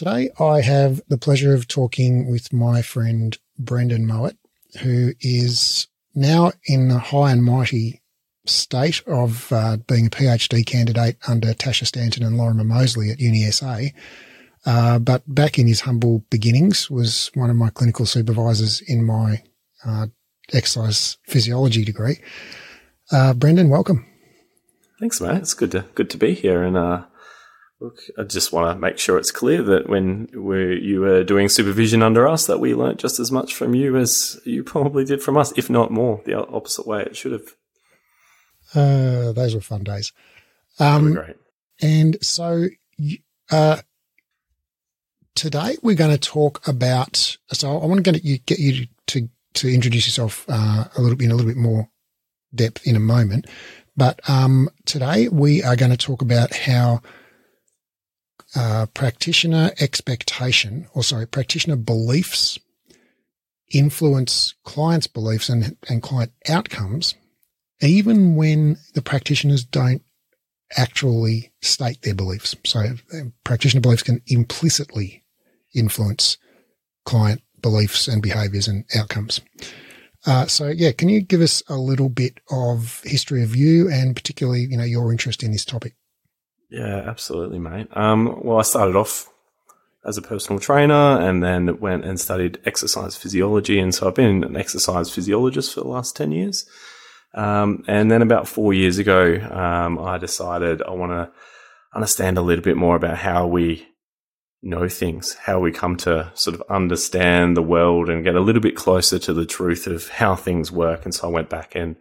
Today, I have the pleasure of talking with my friend Brendan Mowat, who is now in the high and mighty state of uh, being a PhD candidate under Tasha Stanton and Lorimer Moseley at UniSA. Uh, but back in his humble beginnings was one of my clinical supervisors in my uh, exercise physiology degree. Uh, Brendan, welcome. Thanks, mate. It's good to good to be here, and uh, look, I just want to make sure it's clear that when we you were doing supervision under us, that we learnt just as much from you as you probably did from us, if not more. The opposite way it should have. Uh, those were fun days. Um, great. And so, uh, today we're going to talk about. So I want to get you get you to to introduce yourself uh, a little bit in a little bit more depth in a moment. But um, today we are going to talk about how uh, practitioner expectation, or sorry, practitioner beliefs influence clients' beliefs and, and client outcomes, even when the practitioners don't actually state their beliefs. So practitioner beliefs can implicitly influence client beliefs and behaviors and outcomes. Uh, so yeah, can you give us a little bit of history of you and particularly, you know, your interest in this topic? Yeah, absolutely, mate. Um, well, I started off as a personal trainer and then went and studied exercise physiology. And so I've been an exercise physiologist for the last 10 years. Um, and then about four years ago, um, I decided I want to understand a little bit more about how we know things, how we come to sort of understand the world and get a little bit closer to the truth of how things work. And so I went back and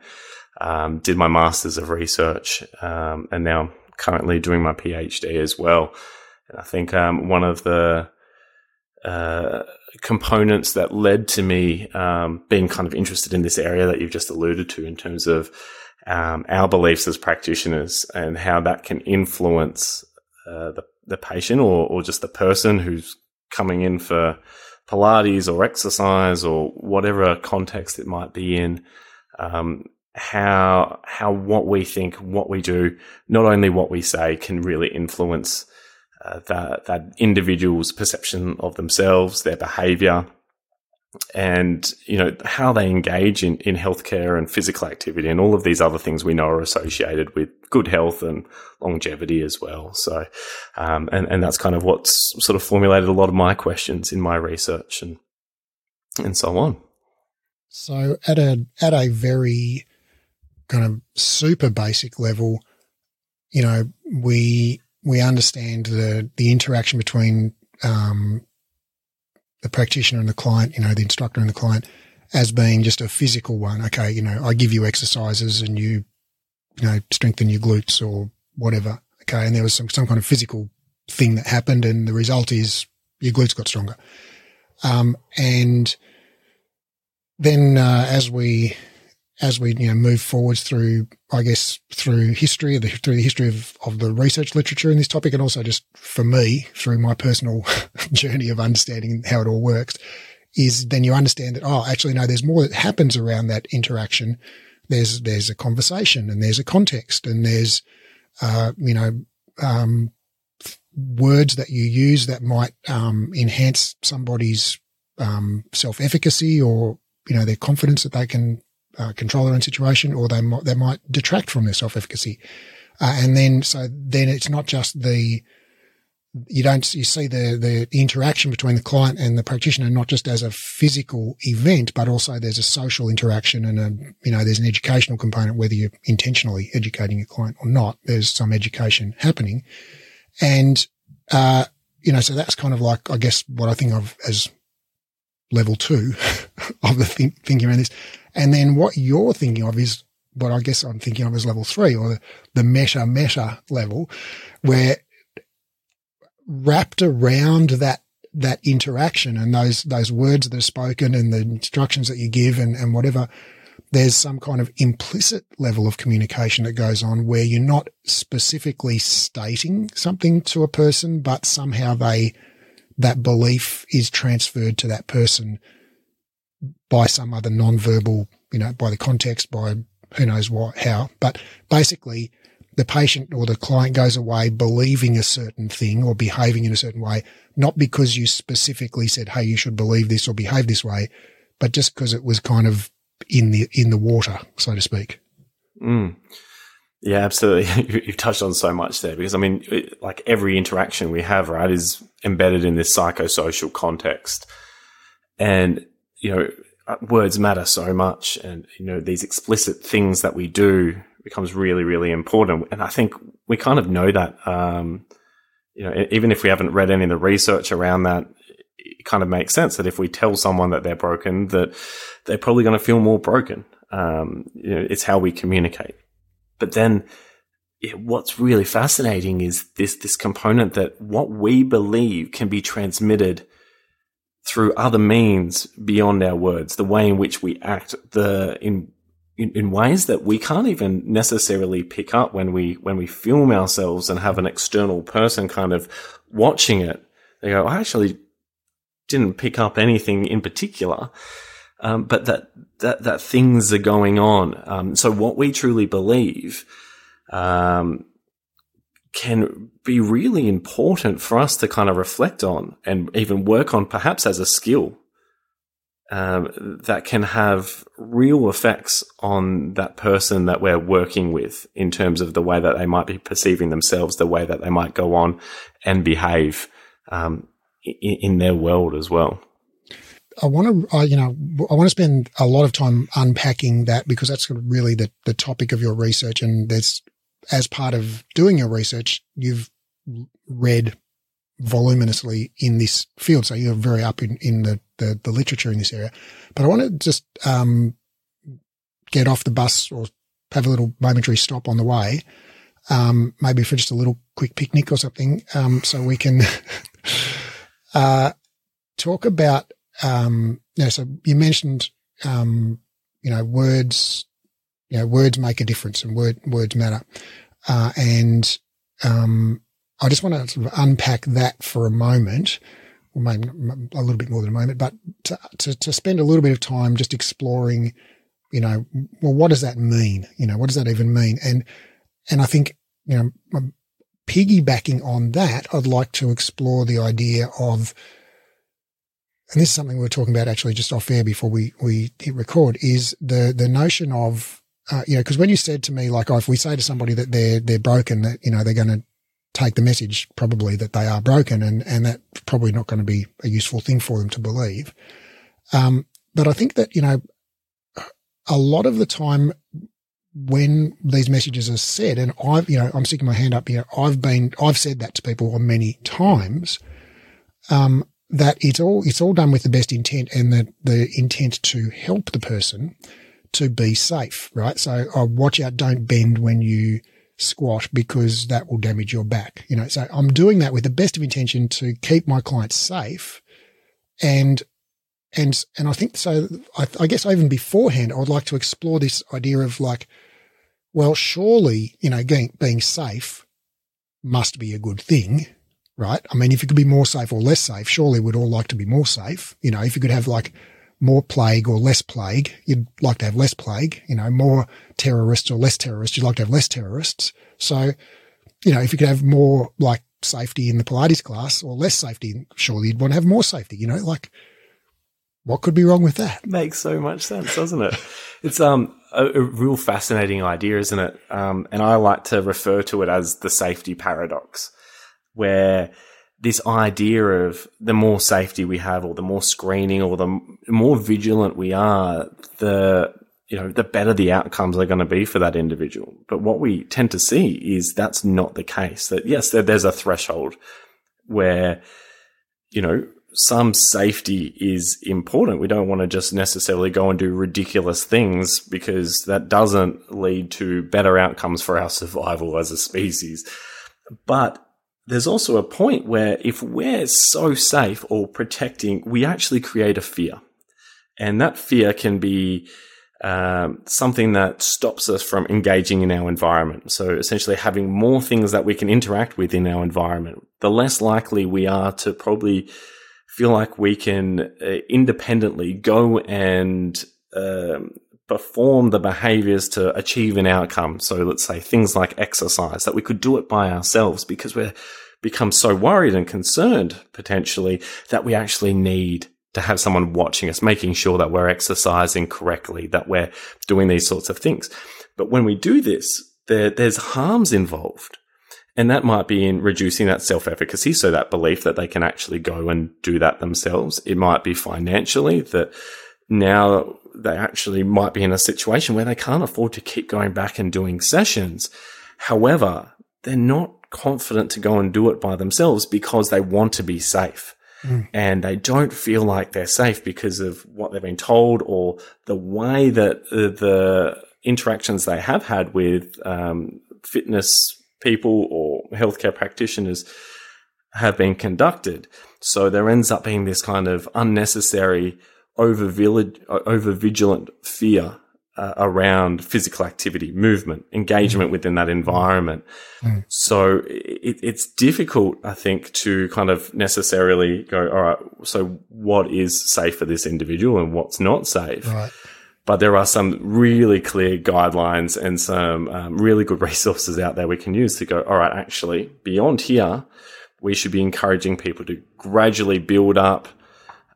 um, did my master's of research, um, and now currently doing my PhD as well. And I think um, one of the uh, components that led to me um, being kind of interested in this area that you've just alluded to in terms of um, our beliefs as practitioners and how that can influence uh, the the patient or, or just the person who's coming in for Pilates or exercise or whatever context it might be in, um, how how what we think, what we do, not only what we say, can really influence uh, that that individual's perception of themselves, their behaviour, and you know how they engage in, in healthcare and physical activity and all of these other things we know are associated with good health and longevity as well. So um, and, and that's kind of what's sort of formulated a lot of my questions in my research and and so on. So at a at a very kind of super basic level you know we we understand the the interaction between um, the practitioner and the client, you know, the instructor and the client as being just a physical one. Okay, you know, I give you exercises and you, you know, strengthen your glutes or whatever. Okay. And there was some, some kind of physical thing that happened and the result is your glutes got stronger. Um, and then, uh, as we, as we you know move forwards through, I guess through history, the, through the history of, of the research literature in this topic, and also just for me through my personal journey of understanding how it all works, is then you understand that oh, actually no, there's more that happens around that interaction. There's there's a conversation and there's a context and there's uh, you know um, words that you use that might um, enhance somebody's um, self efficacy or you know their confidence that they can uh, control their own situation, or they might they might detract from their self efficacy. Uh, and then so then it's not just the you don't you see the the interaction between the client and the practitioner not just as a physical event, but also there's a social interaction and a you know there's an educational component whether you're intentionally educating your client or not. There's some education happening, and uh, you know so that's kind of like I guess what I think of as level two of the think, thinking around this. And then what you're thinking of is what I guess I'm thinking of as level three or the, the meta meta level where wrapped around that that interaction and those those words that are spoken and the instructions that you give and, and whatever, there's some kind of implicit level of communication that goes on where you're not specifically stating something to a person, but somehow they that belief is transferred to that person by some other non-verbal, you know, by the context, by who knows what, how. But basically, the patient or the client goes away believing a certain thing or behaving in a certain way, not because you specifically said, Hey, you should believe this or behave this way, but just because it was kind of in the, in the water, so to speak. Mm. Yeah, absolutely. You've touched on so much there because I mean, like every interaction we have, right, is embedded in this psychosocial context. And, you know, uh, words matter so much. And, you know, these explicit things that we do becomes really, really important. And I think we kind of know that, um, you know, even if we haven't read any of the research around that, it kind of makes sense that if we tell someone that they're broken, that they're probably going to feel more broken. Um, you know, it's how we communicate. But then what's really fascinating is this, this component that what we believe can be transmitted through other means beyond our words, the way in which we act, the, in, in, in ways that we can't even necessarily pick up when we, when we film ourselves and have an external person kind of watching it. They go, I actually didn't pick up anything in particular. Um, but that, that, that things are going on. Um, so what we truly believe, um, can be really important for us to kind of reflect on and even work on perhaps as a skill um, that can have real effects on that person that we're working with in terms of the way that they might be perceiving themselves, the way that they might go on and behave um, in, in their world as well. I want to, you know, I want to spend a lot of time unpacking that because that's really the, the topic of your research. And there's, as part of doing your research, you've read voluminously in this field. So you're very up in, in the, the, the literature in this area. But I want to just, um, get off the bus or have a little momentary stop on the way. Um, maybe for just a little quick picnic or something. Um, so we can, uh, talk about um, you know, so you mentioned, um, you know, words, you know, words make a difference and word, words matter. Uh, and, um, I just want to sort of unpack that for a moment, or maybe a little bit more than a moment, but to, to, to spend a little bit of time just exploring, you know, well, what does that mean? You know, what does that even mean? And, and I think, you know, piggybacking on that, I'd like to explore the idea of, and this is something we were talking about actually just off air before we, we hit record is the, the notion of, uh, you know, cause when you said to me, like, oh, if we say to somebody that they're, they're broken, that, you know, they're going to take the message probably that they are broken and, and that's probably not going to be a useful thing for them to believe. Um, but I think that, you know, a lot of the time when these messages are said, and I've, you know, I'm sticking my hand up here. I've been, I've said that to people many times. Um, that it's all it's all done with the best intent and the the intent to help the person to be safe, right? So oh, watch out, don't bend when you squat because that will damage your back. You know, so I'm doing that with the best of intention to keep my clients safe. And, and, and I think so. I, I guess even beforehand, I would like to explore this idea of like, well, surely, you know, being, being safe must be a good thing right? I mean, if you could be more safe or less safe, surely we'd all like to be more safe. You know, if you could have like more plague or less plague, you'd like to have less plague, you know, more terrorists or less terrorists, you'd like to have less terrorists. So, you know, if you could have more like safety in the Pilates class or less safety, surely you'd want to have more safety, you know, like what could be wrong with that? Makes so much sense, doesn't it? it's, um, a, a, real fascinating idea, isn't it? Um, and I like to refer to it as the safety paradox where this idea of the more safety we have or the more screening or the more vigilant we are, the you know, the better the outcomes are going to be for that individual. But what we tend to see is that's not the case. That yes, there's a threshold where, you know, some safety is important. We don't want to just necessarily go and do ridiculous things because that doesn't lead to better outcomes for our survival as a species. But there's also a point where if we're so safe or protecting, we actually create a fear. And that fear can be um, something that stops us from engaging in our environment. So essentially having more things that we can interact with in our environment, the less likely we are to probably feel like we can uh, independently go and um, perform the behaviors to achieve an outcome. So let's say things like exercise, that we could do it by ourselves because we're become so worried and concerned potentially that we actually need to have someone watching us, making sure that we're exercising correctly, that we're doing these sorts of things. But when we do this, there, there's harms involved. And that might be in reducing that self efficacy. So that belief that they can actually go and do that themselves. It might be financially that now they actually might be in a situation where they can't afford to keep going back and doing sessions. However, they're not confident to go and do it by themselves because they want to be safe. Mm. And they don't feel like they're safe because of what they've been told or the way that the interactions they have had with um, fitness people or healthcare practitioners have been conducted. So there ends up being this kind of unnecessary over vigilant fear uh, around physical activity, movement, engagement mm. within that environment. Mm. So it, it's difficult, I think, to kind of necessarily go, all right, so what is safe for this individual and what's not safe? Right but there are some really clear guidelines and some um, really good resources out there we can use to go, all right, actually, beyond here, we should be encouraging people to gradually build up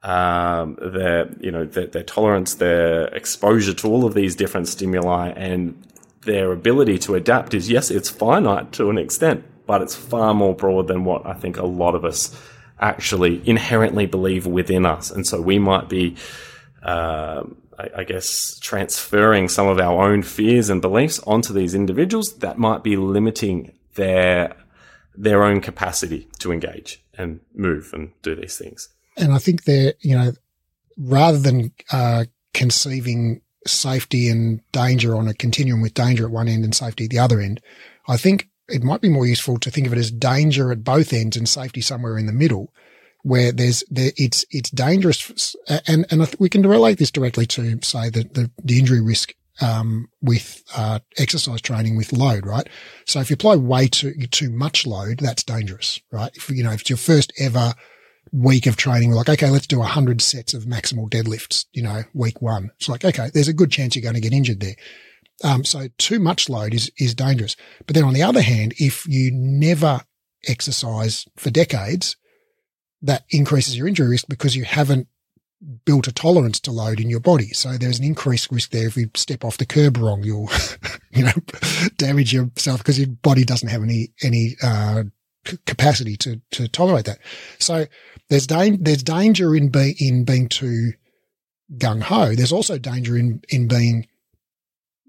um, their, you know, their, their tolerance, their exposure to all of these different stimuli and their ability to adapt is, yes, it's finite to an extent, but it's far more broad than what I think a lot of us actually inherently believe within us. And so we might be, um, I, I guess, transferring some of our own fears and beliefs onto these individuals that might be limiting their their own capacity to engage and move and do these things. And I think they're, you know, rather than uh, conceiving safety and danger on a continuum with danger at one end and safety at the other end, I think it might be more useful to think of it as danger at both ends and safety somewhere in the middle where there's there, it's it's dangerous, and and we can relate this directly to say the the, the injury risk um, with uh, exercise training with load, right? So if you apply way too too much load, that's dangerous, right? If you know if it's your first ever week of training, we're like, okay, let's do hundred sets of maximal deadlifts, you know, week one. It's like, okay, there's a good chance you're going to get injured there. Um, so too much load is is dangerous. But then on the other hand, if you never exercise for decades, that increases your injury risk because you haven't built a tolerance to load in your body. So there's an increased risk there. If you step off the curb wrong, you'll, you know, damage yourself because your body doesn't have any, any, uh, capacity to, to tolerate that. So there's, da- there's danger in being, in being too gung ho. There's also danger in, in being,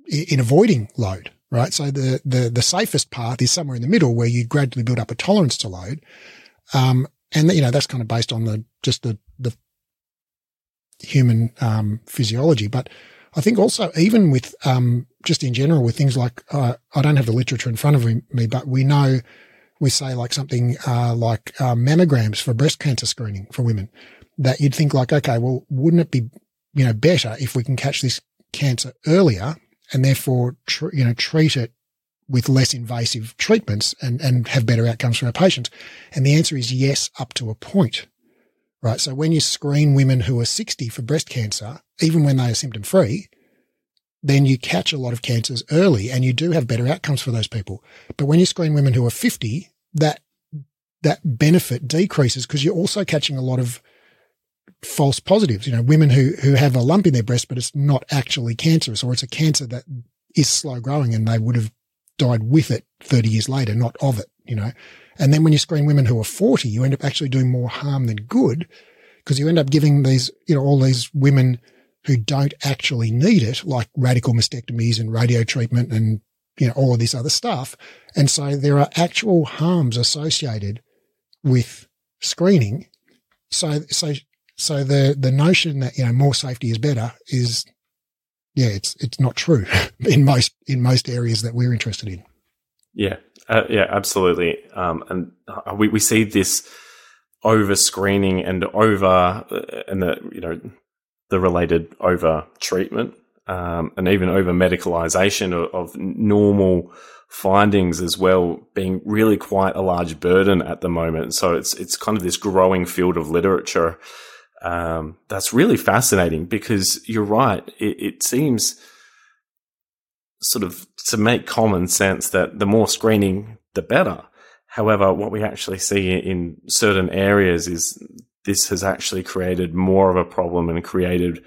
in avoiding load, right? So the, the, the safest path is somewhere in the middle where you gradually build up a tolerance to load. Um, and you know that's kind of based on the just the the human um, physiology. But I think also even with um, just in general with things like uh, I don't have the literature in front of me, but we know we say like something uh, like uh, mammograms for breast cancer screening for women that you'd think like okay, well, wouldn't it be you know better if we can catch this cancer earlier and therefore tr- you know treat it with less invasive treatments and, and have better outcomes for our patients? And the answer is yes, up to a point. Right. So when you screen women who are 60 for breast cancer, even when they are symptom free, then you catch a lot of cancers early and you do have better outcomes for those people. But when you screen women who are 50, that, that benefit decreases because you're also catching a lot of false positives, you know, women who, who have a lump in their breast, but it's not actually cancerous or it's a cancer that is slow growing and they would have died with it 30 years later, not of it, you know. And then when you screen women who are 40, you end up actually doing more harm than good because you end up giving these, you know, all these women who don't actually need it, like radical mastectomies and radio treatment and, you know, all of this other stuff. And so there are actual harms associated with screening. So, so, so the, the notion that, you know, more safety is better is yeah, it's it's not true in most in most areas that we're interested in. Yeah, uh, yeah, absolutely. Um, and uh, we we see this over screening and over uh, and the you know the related over treatment um, and even over medicalization of, of normal findings as well being really quite a large burden at the moment. So it's it's kind of this growing field of literature um, that's really fascinating because you're right. It, it, seems sort of to make common sense that the more screening, the better. However, what we actually see in certain areas is this has actually created more of a problem and created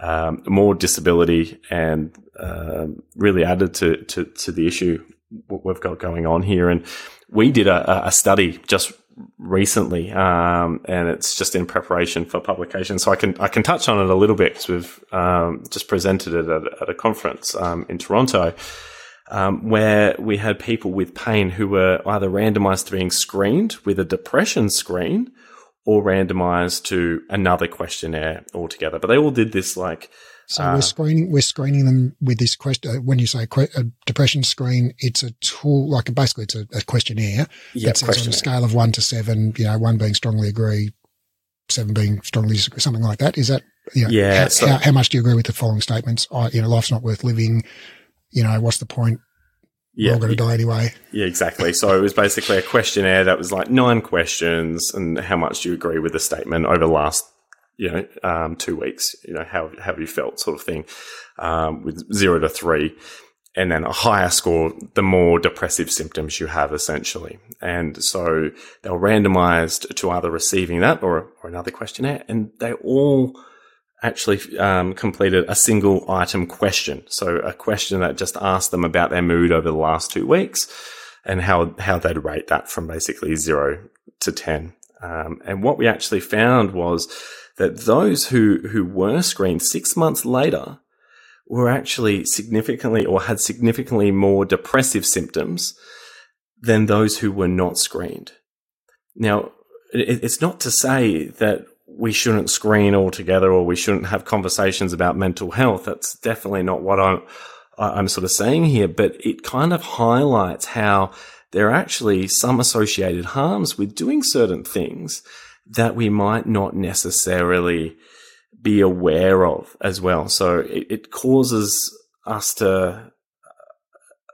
um, more disability and uh, really added to, to, to the issue we've got going on here. And we did a, a study just recently, um, and it's just in preparation for publication. So I can I can touch on it a little bit because we've um, just presented it at, at a conference um, in Toronto, um, where we had people with pain who were either randomized to being screened with a depression screen or randomized to another questionnaire altogether. But they all did this like. So uh, we're screening we're screening them with this question. Uh, when you say a depression screen, it's a tool like basically it's a, a questionnaire. Yeah, that says on a scale of one to seven. You know, one being strongly agree, seven being strongly disagree, something like that. Is that you know, yeah? How, so, how, how, much do you agree with the following statements? I, you know, life's not worth living. You know, what's the point? Yeah, all going to die anyway. Yeah, exactly. So it was basically a questionnaire that was like nine questions, and how much do you agree with the statement over the last, you know, um, two weeks? You know, how, how have you felt, sort of thing, um, with zero to three, and then a higher score, the more depressive symptoms you have, essentially. And so they were randomized to either receiving that or, or another questionnaire, and they all actually um, completed a single item question. So a question that just asked them about their mood over the last two weeks and how, how they'd rate that from basically zero to 10. Um, and what we actually found was that those who, who were screened six months later were actually significantly or had significantly more depressive symptoms than those who were not screened. Now, it's not to say that we shouldn't screen altogether or we shouldn't have conversations about mental health. That's definitely not what I'm, I'm sort of saying here, but it kind of highlights how there are actually some associated harms with doing certain things that we might not necessarily be aware of as well. So it, it causes us to,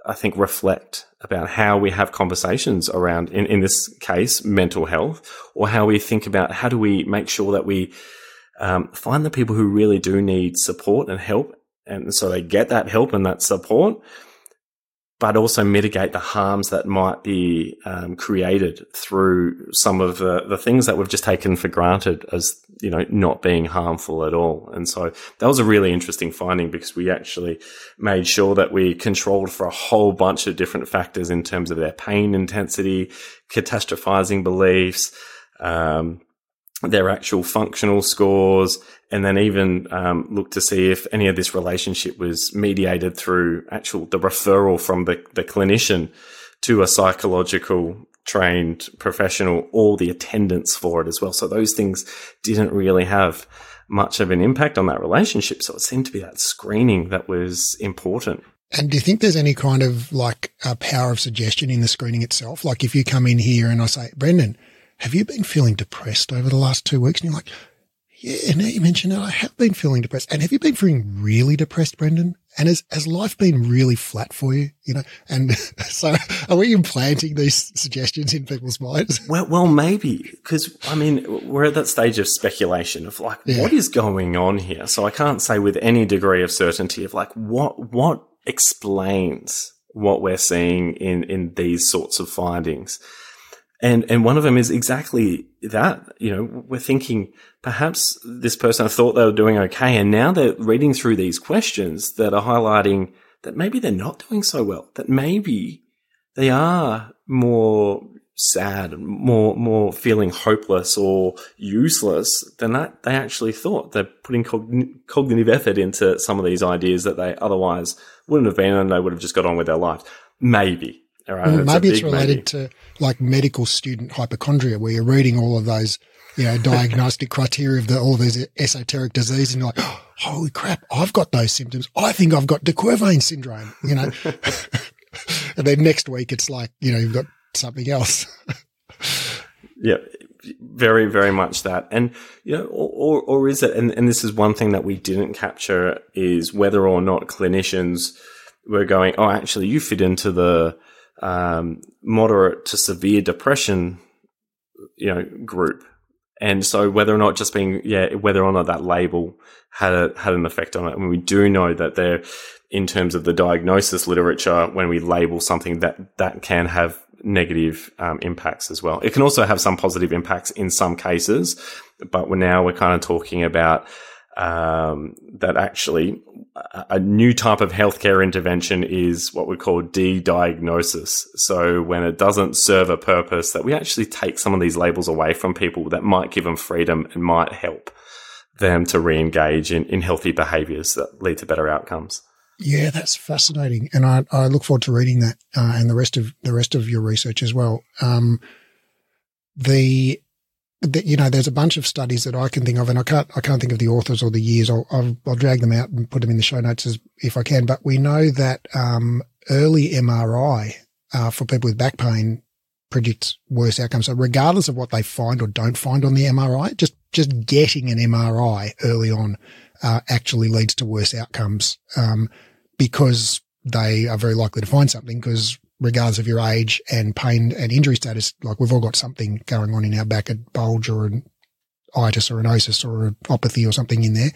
I think, reflect about how we have conversations around, in, in this case, mental health, or how we think about how do we make sure that we um, find the people who really do need support and help, and so they get that help and that support, but also mitigate the harms that might be um, created through some of the, the things that we've just taken for granted as you know not being harmful at all. And so that was a really interesting finding because we actually made sure that we controlled for a whole bunch of different factors in terms of their pain intensity, catastrophizing beliefs. Um, their actual functional scores, and then even um, look to see if any of this relationship was mediated through actual the referral from the, the clinician to a psychological trained professional or the attendance for it as well. So those things didn't really have much of an impact on that relationship. So it seemed to be that screening that was important. And do you think there's any kind of like a power of suggestion in the screening itself? Like if you come in here and I say, Brendan, have you been feeling depressed over the last two weeks? And you're like, yeah, and now you mention it, I have been feeling depressed. And have you been feeling really depressed, Brendan? And has, has life been really flat for you? You know, and so are we implanting these suggestions in people's minds? Well, well, maybe because I mean, we're at that stage of speculation of like, yeah. what is going on here? So I can't say with any degree of certainty of like, what, what explains what we're seeing in, in these sorts of findings. And, and one of them is exactly that. You know, we're thinking perhaps this person thought they were doing okay. And now they're reading through these questions that are highlighting that maybe they're not doing so well, that maybe they are more sad, and more, more feeling hopeless or useless than that they actually thought. They're putting cogn- cognitive effort into some of these ideas that they otherwise wouldn't have been and they would have just got on with their life. Maybe. Right, well, maybe it's related maybe. to like medical student hypochondria, where you're reading all of those, you know, diagnostic criteria of the, all of these esoteric diseases, and you're like, oh, holy crap, I've got those symptoms. I think I've got de Quervain syndrome, you know. and then next week it's like, you know, you've got something else. yeah, very, very much that. And, you know, or, or, or is it, and, and this is one thing that we didn't capture is whether or not clinicians were going, oh, actually, you fit into the, um, moderate to severe depression, you know, group. And so whether or not just being, yeah, whether or not that label had a, had an effect on it. And we do know that there, in terms of the diagnosis literature, when we label something that, that can have negative um, impacts as well. It can also have some positive impacts in some cases, but we're now we're kind of talking about um, that actually a new type of healthcare intervention is what we call de-diagnosis. So when it doesn't serve a purpose, that we actually take some of these labels away from people that might give them freedom and might help them to re-engage in, in healthy behaviors that lead to better outcomes. Yeah, that's fascinating, and I, I look forward to reading that uh, and the rest of the rest of your research as well. Um, the that you know, there's a bunch of studies that I can think of, and I can't I can't think of the authors or the years. I'll, I'll, I'll drag them out and put them in the show notes as, if I can. But we know that um, early MRI uh, for people with back pain predicts worse outcomes. So regardless of what they find or don't find on the MRI, just just getting an MRI early on uh, actually leads to worse outcomes um, because they are very likely to find something because regardless of your age and pain and injury status, like we've all got something going on in our back, a bulge or an itis or an osis or an opathy or something in there.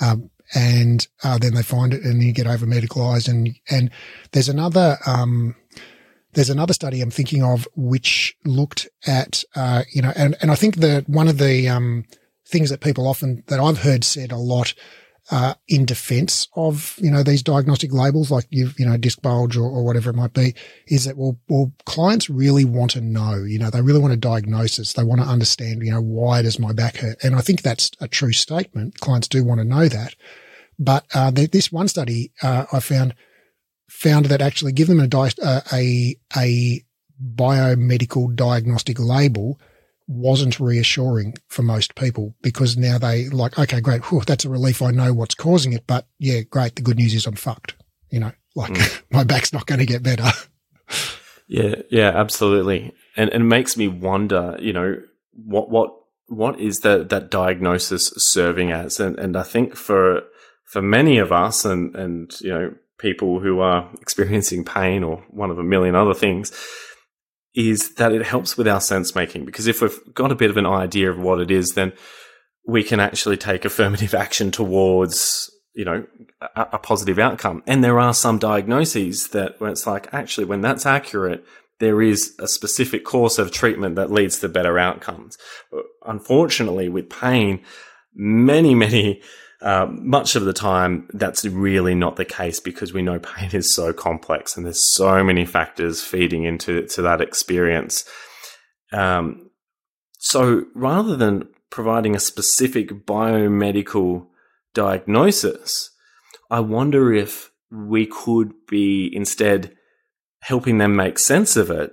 Um, and uh, then they find it and you get over medicalized and, and there's another, um, there's another study I'm thinking of which looked at, uh, you know, and, and I think that one of the, um, things that people often, that I've heard said a lot uh, in defense of, you know, these diagnostic labels like you, you know, disc bulge or, or, whatever it might be is that, well, well, clients really want to know, you know, they really want a diagnosis. They want to understand, you know, why does my back hurt? And I think that's a true statement. Clients do want to know that. But, uh, this one study, uh, I found, found that actually give them a, di- uh, a, a biomedical diagnostic label wasn't reassuring for most people because now they like, okay, great. Whew, that's a relief. I know what's causing it, but yeah, great. The good news is I'm fucked. You know, like mm. my back's not going to get better. yeah. Yeah, absolutely. And, and it makes me wonder, you know, what, what, what is that, that diagnosis serving as? And, and I think for, for many of us and, and, you know, people who are experiencing pain or one of a million other things, is that it helps with our sense making because if we've got a bit of an idea of what it is, then we can actually take affirmative action towards you know a, a, positive outcome. And there are some diagnoses that where it's like actually when that's accurate, there is a specific course of treatment that leads to better outcomes. Unfortunately, with pain, many many uh, much of the time, that's really not the case because we know pain is so complex and there's so many factors feeding into to that experience. Um, so rather than providing a specific biomedical diagnosis, I wonder if we could be instead helping them make sense of it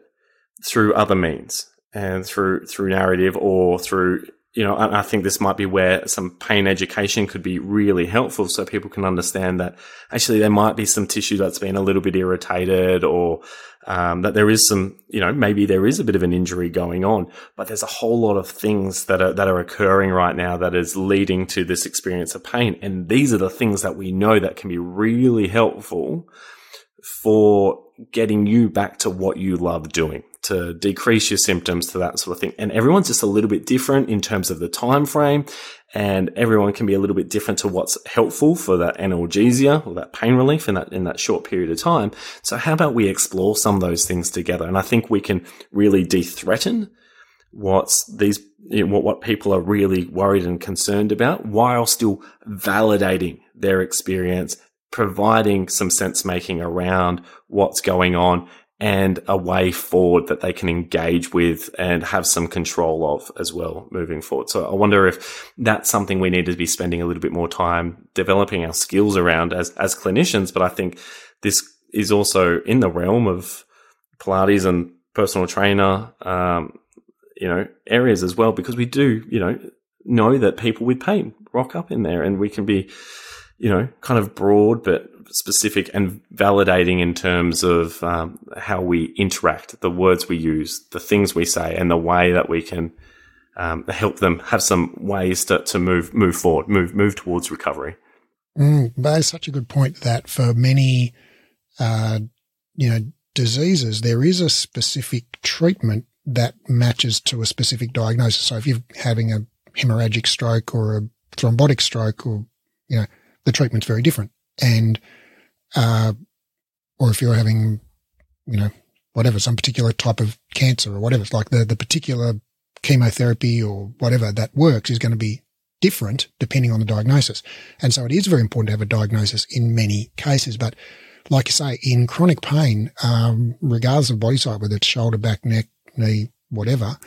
through other means and through through narrative or through you know, I, think this might be where some pain education could be really helpful so people can understand that actually there might be some tissue that's been a little bit irritated or um, that there is some, you know, maybe there is a bit of an injury going on, but there's a whole lot of things that are, that are occurring right now that is leading to this experience of pain. And these are the things that we know that can be really helpful for getting you back to what you love doing to decrease your symptoms to that sort of thing. And everyone's just a little bit different in terms of the time frame and everyone can be a little bit different to what's helpful for that analgesia or that pain relief in that in that short period of time. So how about we explore some of those things together? And I think we can really de-threaten what's these you know, what what people are really worried and concerned about while still validating their experience providing some sense making around what's going on and a way forward that they can engage with and have some control of as well moving forward. So I wonder if that's something we need to be spending a little bit more time developing our skills around as, as clinicians. But I think this is also in the realm of Pilates and personal trainer, um, you know, areas as well, because we do, you know, know that people with pain rock up in there and we can be, you know, kind of broad but specific and validating in terms of um, how we interact, the words we use, the things we say, and the way that we can um, help them have some ways to, to move move forward, move move towards recovery. Mm, that is such a good point that for many, uh, you know, diseases, there is a specific treatment that matches to a specific diagnosis. So if you're having a hemorrhagic stroke or a thrombotic stroke or, you know, the treatment's very different. And, uh, or if you're having, you know, whatever, some particular type of cancer or whatever, it's like the, the particular chemotherapy or whatever that works is going to be different depending on the diagnosis. And so it is very important to have a diagnosis in many cases. But like you say, in chronic pain, um, regardless of body type, whether it's shoulder, back, neck, knee, whatever,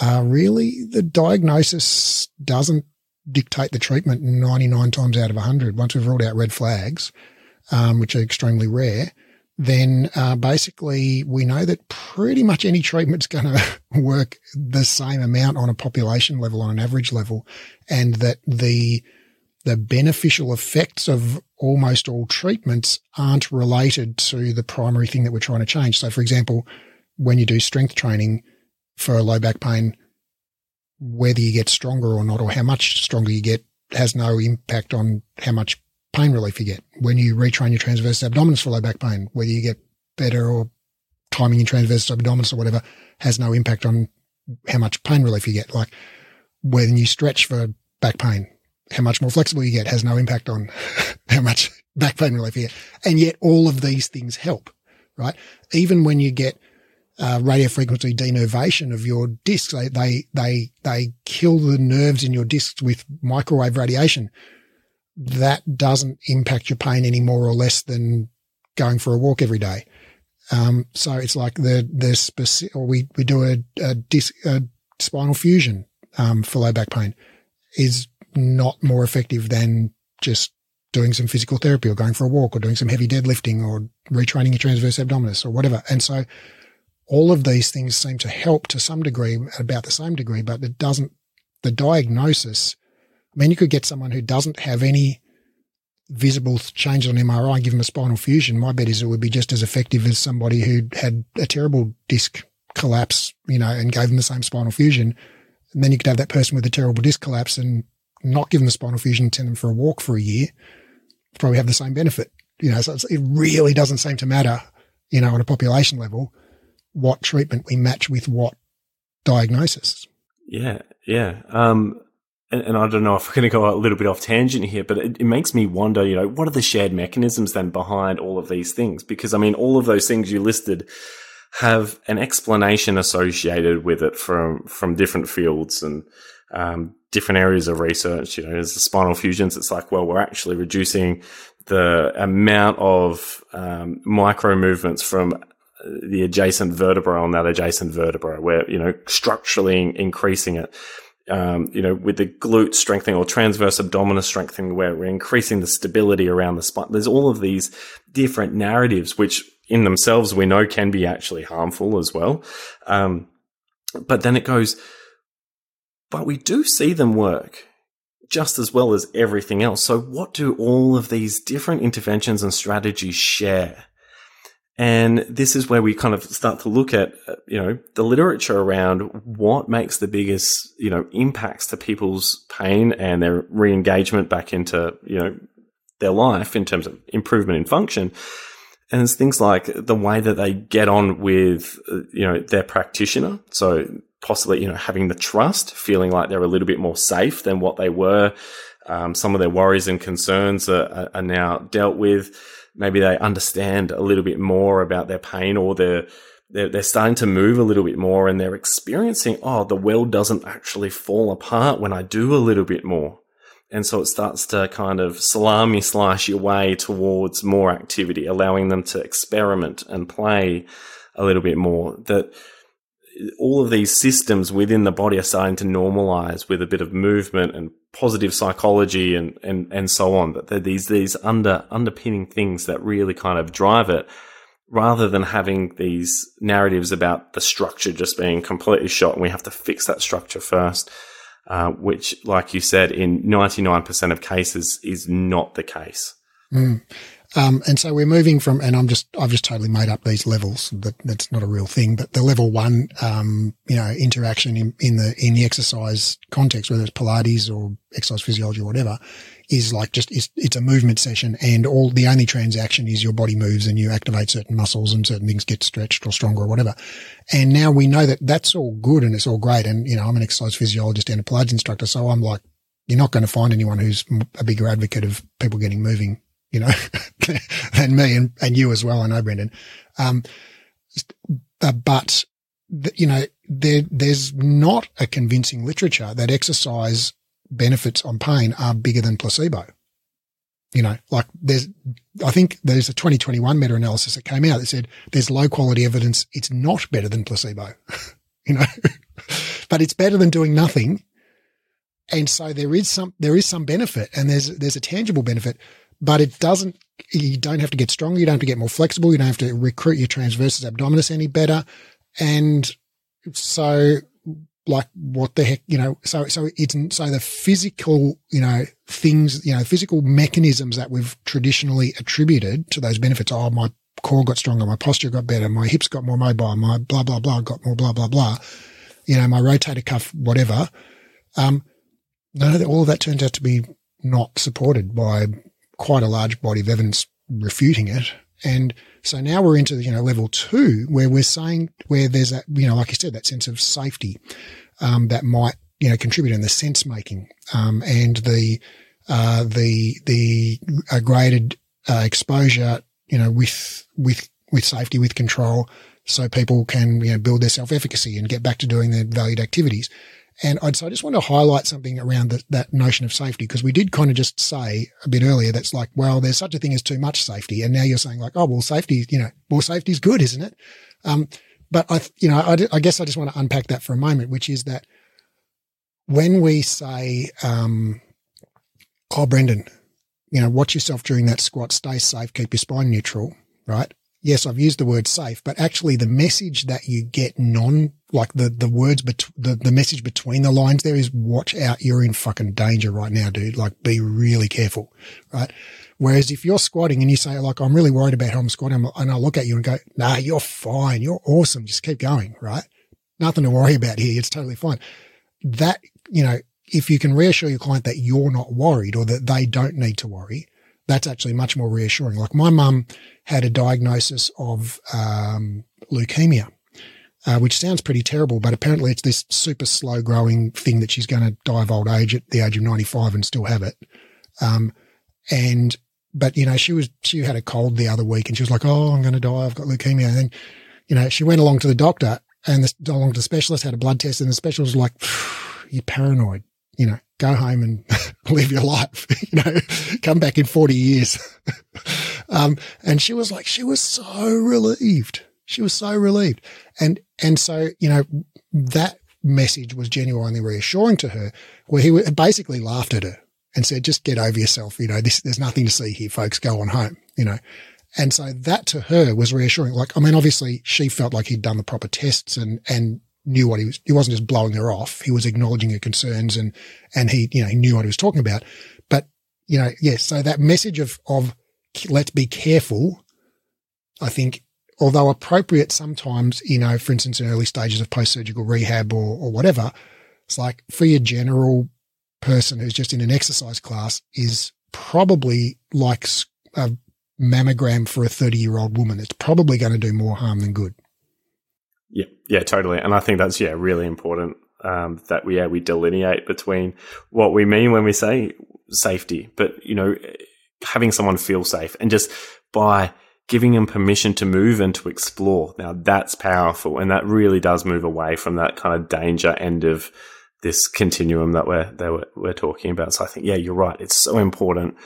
uh, really the diagnosis doesn't dictate the treatment 99 times out of 100. Once we've ruled out red flags, um, which are extremely rare, then uh, basically we know that pretty much any treatment's going to work the same amount on a population level, on an average level, and that the the beneficial effects of almost all treatments aren't related to the primary thing that we're trying to change. So, for example, when you do strength training for low back pain, whether you get stronger or not, or how much stronger you get, has no impact on how much pain relief you get. When you retrain your transverse abdominis for low back pain, whether you get better or timing your transverse abdominis or whatever has no impact on how much pain relief you get. Like when you stretch for back pain, how much more flexible you get has no impact on how much back pain relief you get. And yet all of these things help, right? Even when you get uh, radio frequency denervation of your discs, they, they, they, they kill the nerves in your discs with microwave radiation that doesn't impact your pain any more or less than going for a walk every day. Um, so it's like the, the specific, or we, we do a, a, disc, a spinal fusion, um, for low back pain is not more effective than just doing some physical therapy or going for a walk or doing some heavy deadlifting or retraining your transverse abdominis or whatever. And so all of these things seem to help to some degree, at about the same degree, but it doesn't, the diagnosis I mean, you could get someone who doesn't have any visible changes on MRI and give them a spinal fusion. My bet is it would be just as effective as somebody who had a terrible disc collapse, you know, and gave them the same spinal fusion. And then you could have that person with a terrible disc collapse and not give them the spinal fusion send them for a walk for a year. Probably have the same benefit, you know. So it really doesn't seem to matter, you know, on a population level, what treatment we match with what diagnosis. Yeah, yeah. Um, and, and, I don't know if we're going to go a little bit off tangent here, but it, it, makes me wonder, you know, what are the shared mechanisms then behind all of these things? Because I mean, all of those things you listed have an explanation associated with it from from different fields and um, different areas of research. You know, as the spinal fusions, it's like, well, we're actually reducing the amount of um, micro movements from the adjacent vertebra on that adjacent vertebra. We're you know structurally increasing it um, you know, with the glute strengthening or transverse abdominis strengthening, where we're increasing the stability around the spine. There's all of these different narratives, which in themselves we know can be actually harmful as well. Um, but then it goes, but we do see them work just as well as everything else. So what do all of these different interventions and strategies share? And this is where we kind of start to look at, uh, you know, the literature around what makes the biggest, you know, impacts to people's pain and their re-engagement back into, you know, their life in terms of improvement in function. And it's things like the way that they get on with, uh, you know, their practitioner. So possibly, you know, having the trust, feeling like they're a little bit more safe than what they were. Um, some of their worries and concerns are, are now dealt with maybe they understand a little bit more about their pain or they're, they're, they're starting to move a little bit more and they're experiencing, oh, the world doesn't actually fall apart when I do a little bit more. And so it starts to kind of salami slice your way towards more activity, allowing them to experiment and play a little bit more. That all of these systems within the body are starting to normalize with a bit of movement and positive psychology and, and, and so on. That these, these under, underpinning things that really kind of drive it rather than having these narratives about the structure just being completely shot and we have to fix that structure first. Uh, which, like you said, in 99% of cases is not the case. Mm. Um, and so we're moving from, and I'm just, I've just totally made up these levels. That that's not a real thing, but the level one, um, you know, interaction in, in the, in the exercise context, whether it's Pilates or exercise physiology or whatever, is like just, it's, it's a movement session and all the only transaction is your body moves and you activate certain muscles and certain things get stretched or stronger or whatever. And now we know that that's all good and it's all great. And, you know, I'm an exercise physiologist and a Pilates instructor. So I'm like, you're not going to find anyone who's a bigger advocate of people getting moving, you know, than me and, and you as well. I know, Brendan. Um, uh, but you know, there, there's not a convincing literature that exercise benefits on pain are bigger than placebo. You know, like there's, I think there's a 2021 meta analysis that came out that said there's low quality evidence. It's not better than placebo, you know, but it's better than doing nothing and so there is some, there is some benefit and there's, there's a tangible benefit, but it doesn't, you don't have to get stronger. You don't have to get more flexible. You don't have to recruit your transversus abdominis any better. And so like what the heck, you know, so, so it's, so the physical, you know, things, you know, physical mechanisms that we've traditionally attributed to those benefits. Oh, my core got stronger. My posture got better. My hips got more mobile. My blah, blah, blah got more blah, blah, blah. You know, my rotator cuff, whatever. Um, no, all of that turns out to be not supported by quite a large body of evidence refuting it. And so now we're into, you know, level two where we're saying where there's that, you know, like you said, that sense of safety, um, that might, you know, contribute in the sense making, um, and the, uh, the, the uh, graded, uh, exposure, you know, with, with, with safety, with control. So people can, you know, build their self efficacy and get back to doing their valued activities. And I'd, so I just want to highlight something around the, that notion of safety because we did kind of just say a bit earlier that's like, well, there's such a thing as too much safety. And now you're saying like, oh, well, safety, you know, safety is good, isn't it? Um, but I, you know, I, I, guess I just want to unpack that for a moment, which is that when we say, um, oh, Brendan, you know, watch yourself during that squat, stay safe, keep your spine neutral, right? Yes, I've used the word safe, but actually the message that you get non, like the, the words, bet- the, the message between the lines there is watch out. You're in fucking danger right now, dude. Like be really careful. Right. Whereas if you're squatting and you say like, I'm really worried about how I'm squatting and I look at you and go, nah, you're fine. You're awesome. Just keep going. Right. Nothing to worry about here. It's totally fine. That, you know, if you can reassure your client that you're not worried or that they don't need to worry, that's actually much more reassuring. Like my mum had a diagnosis of um, leukemia, uh, which sounds pretty terrible, but apparently it's this super slow growing thing that she's going to die of old age at the age of 95 and still have it. Um, and, but you know, she was, she had a cold the other week and she was like, Oh, I'm going to die. I've got leukemia. And then, you know, she went along to the doctor and the, along to the specialist, had a blood test and the specialist was like, you're paranoid, you know, go home and live your life, you know, come back in 40 years. um, and she was like, she was so relieved. She was so relieved. And, and so, you know, that message was genuinely reassuring to her where he basically laughed at her and said, just get over yourself. You know, this, there's nothing to see here, folks. Go on home, you know. And so that to her was reassuring. Like, I mean, obviously she felt like he'd done the proper tests and, and knew what he was, he wasn't just blowing her off. He was acknowledging her concerns and, and he, you know, he knew what he was talking about. But, you know, yes. So that message of, of let's be careful, I think, although appropriate sometimes, you know, for instance, in early stages of post-surgical rehab or, or whatever, it's like for your general person who's just in an exercise class is probably like a mammogram for a 30 year old woman. It's probably going to do more harm than good. Yeah, yeah, totally. And I think that's yeah really important um, that we yeah we delineate between what we mean when we say safety, but you know having someone feel safe and just by giving them permission to move and to explore. Now that's powerful, and that really does move away from that kind of danger end of this continuum that we're that we're, we're talking about. So I think yeah, you're right. It's so important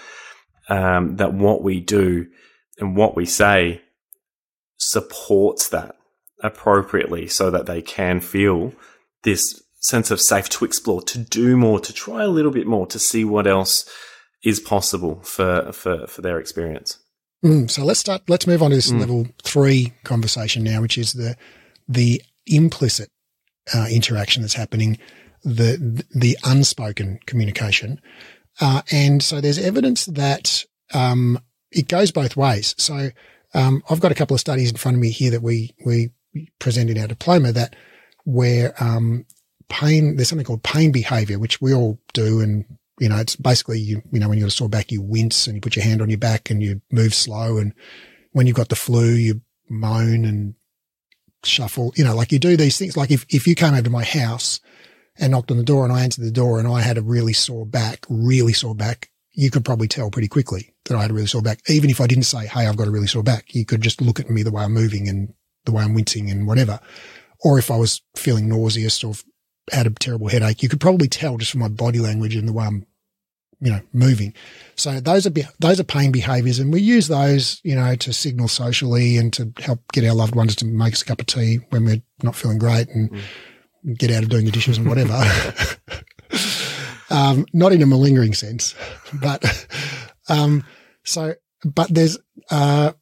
um, that what we do and what we say supports that appropriately so that they can feel this sense of safe to explore, to do more, to try a little bit more, to see what else is possible for for, for their experience. Mm, so let's start. Let's move on to this mm. level three conversation now, which is the the implicit uh, interaction that's happening, the the unspoken communication, uh, and so there's evidence that um, it goes both ways. So um, I've got a couple of studies in front of me here that we we present in our diploma that where um, pain there's something called pain behavior, which we all do, and you know it's basically you you know when you've got a sore back, you wince and you put your hand on your back and you move slow, and when you've got the flu, you moan and shuffle. You know, like you do these things. Like if if you came over to my house and knocked on the door and I answered the door and I had a really sore back, really sore back, you could probably tell pretty quickly that I had a really sore back. Even if I didn't say, Hey, I've got a really sore back, you could just look at me the way I'm moving and the way I'm wincing and whatever. Or if I was feeling nauseous or had a terrible headache, you could probably tell just from my body language and the way I'm, you know, moving. So those are, those are pain behaviors and we use those, you know, to signal socially and to help get our loved ones to make us a cup of tea when we're not feeling great and, mm get out of doing the dishes and whatever. um, not in a malingering sense, but, um, so, but there's, uh,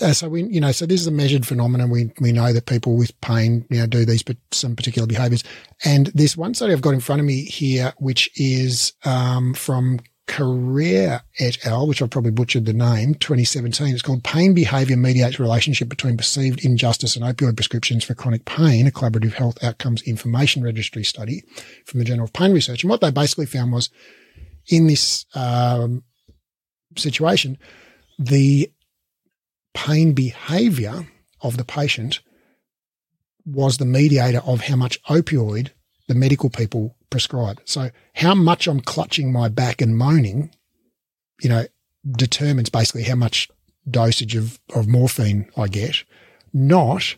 uh, so we, you know, so this is a measured phenomenon. We we know that people with pain, you know, do these some particular behaviours. And this one study I've got in front of me here, which is um, from Carriere et al., which I've probably butchered the name, 2017. It's called Pain Behavior Mediates Relationship Between Perceived Injustice and Opioid Prescriptions for Chronic Pain, a collaborative health outcomes information registry study from the Journal of Pain Research. And what they basically found was in this um, situation, the pain behavior of the patient was the mediator of how much opioid the medical people prescribe. So how much I'm clutching my back and moaning, you know, determines basically how much dosage of, of morphine I get, not,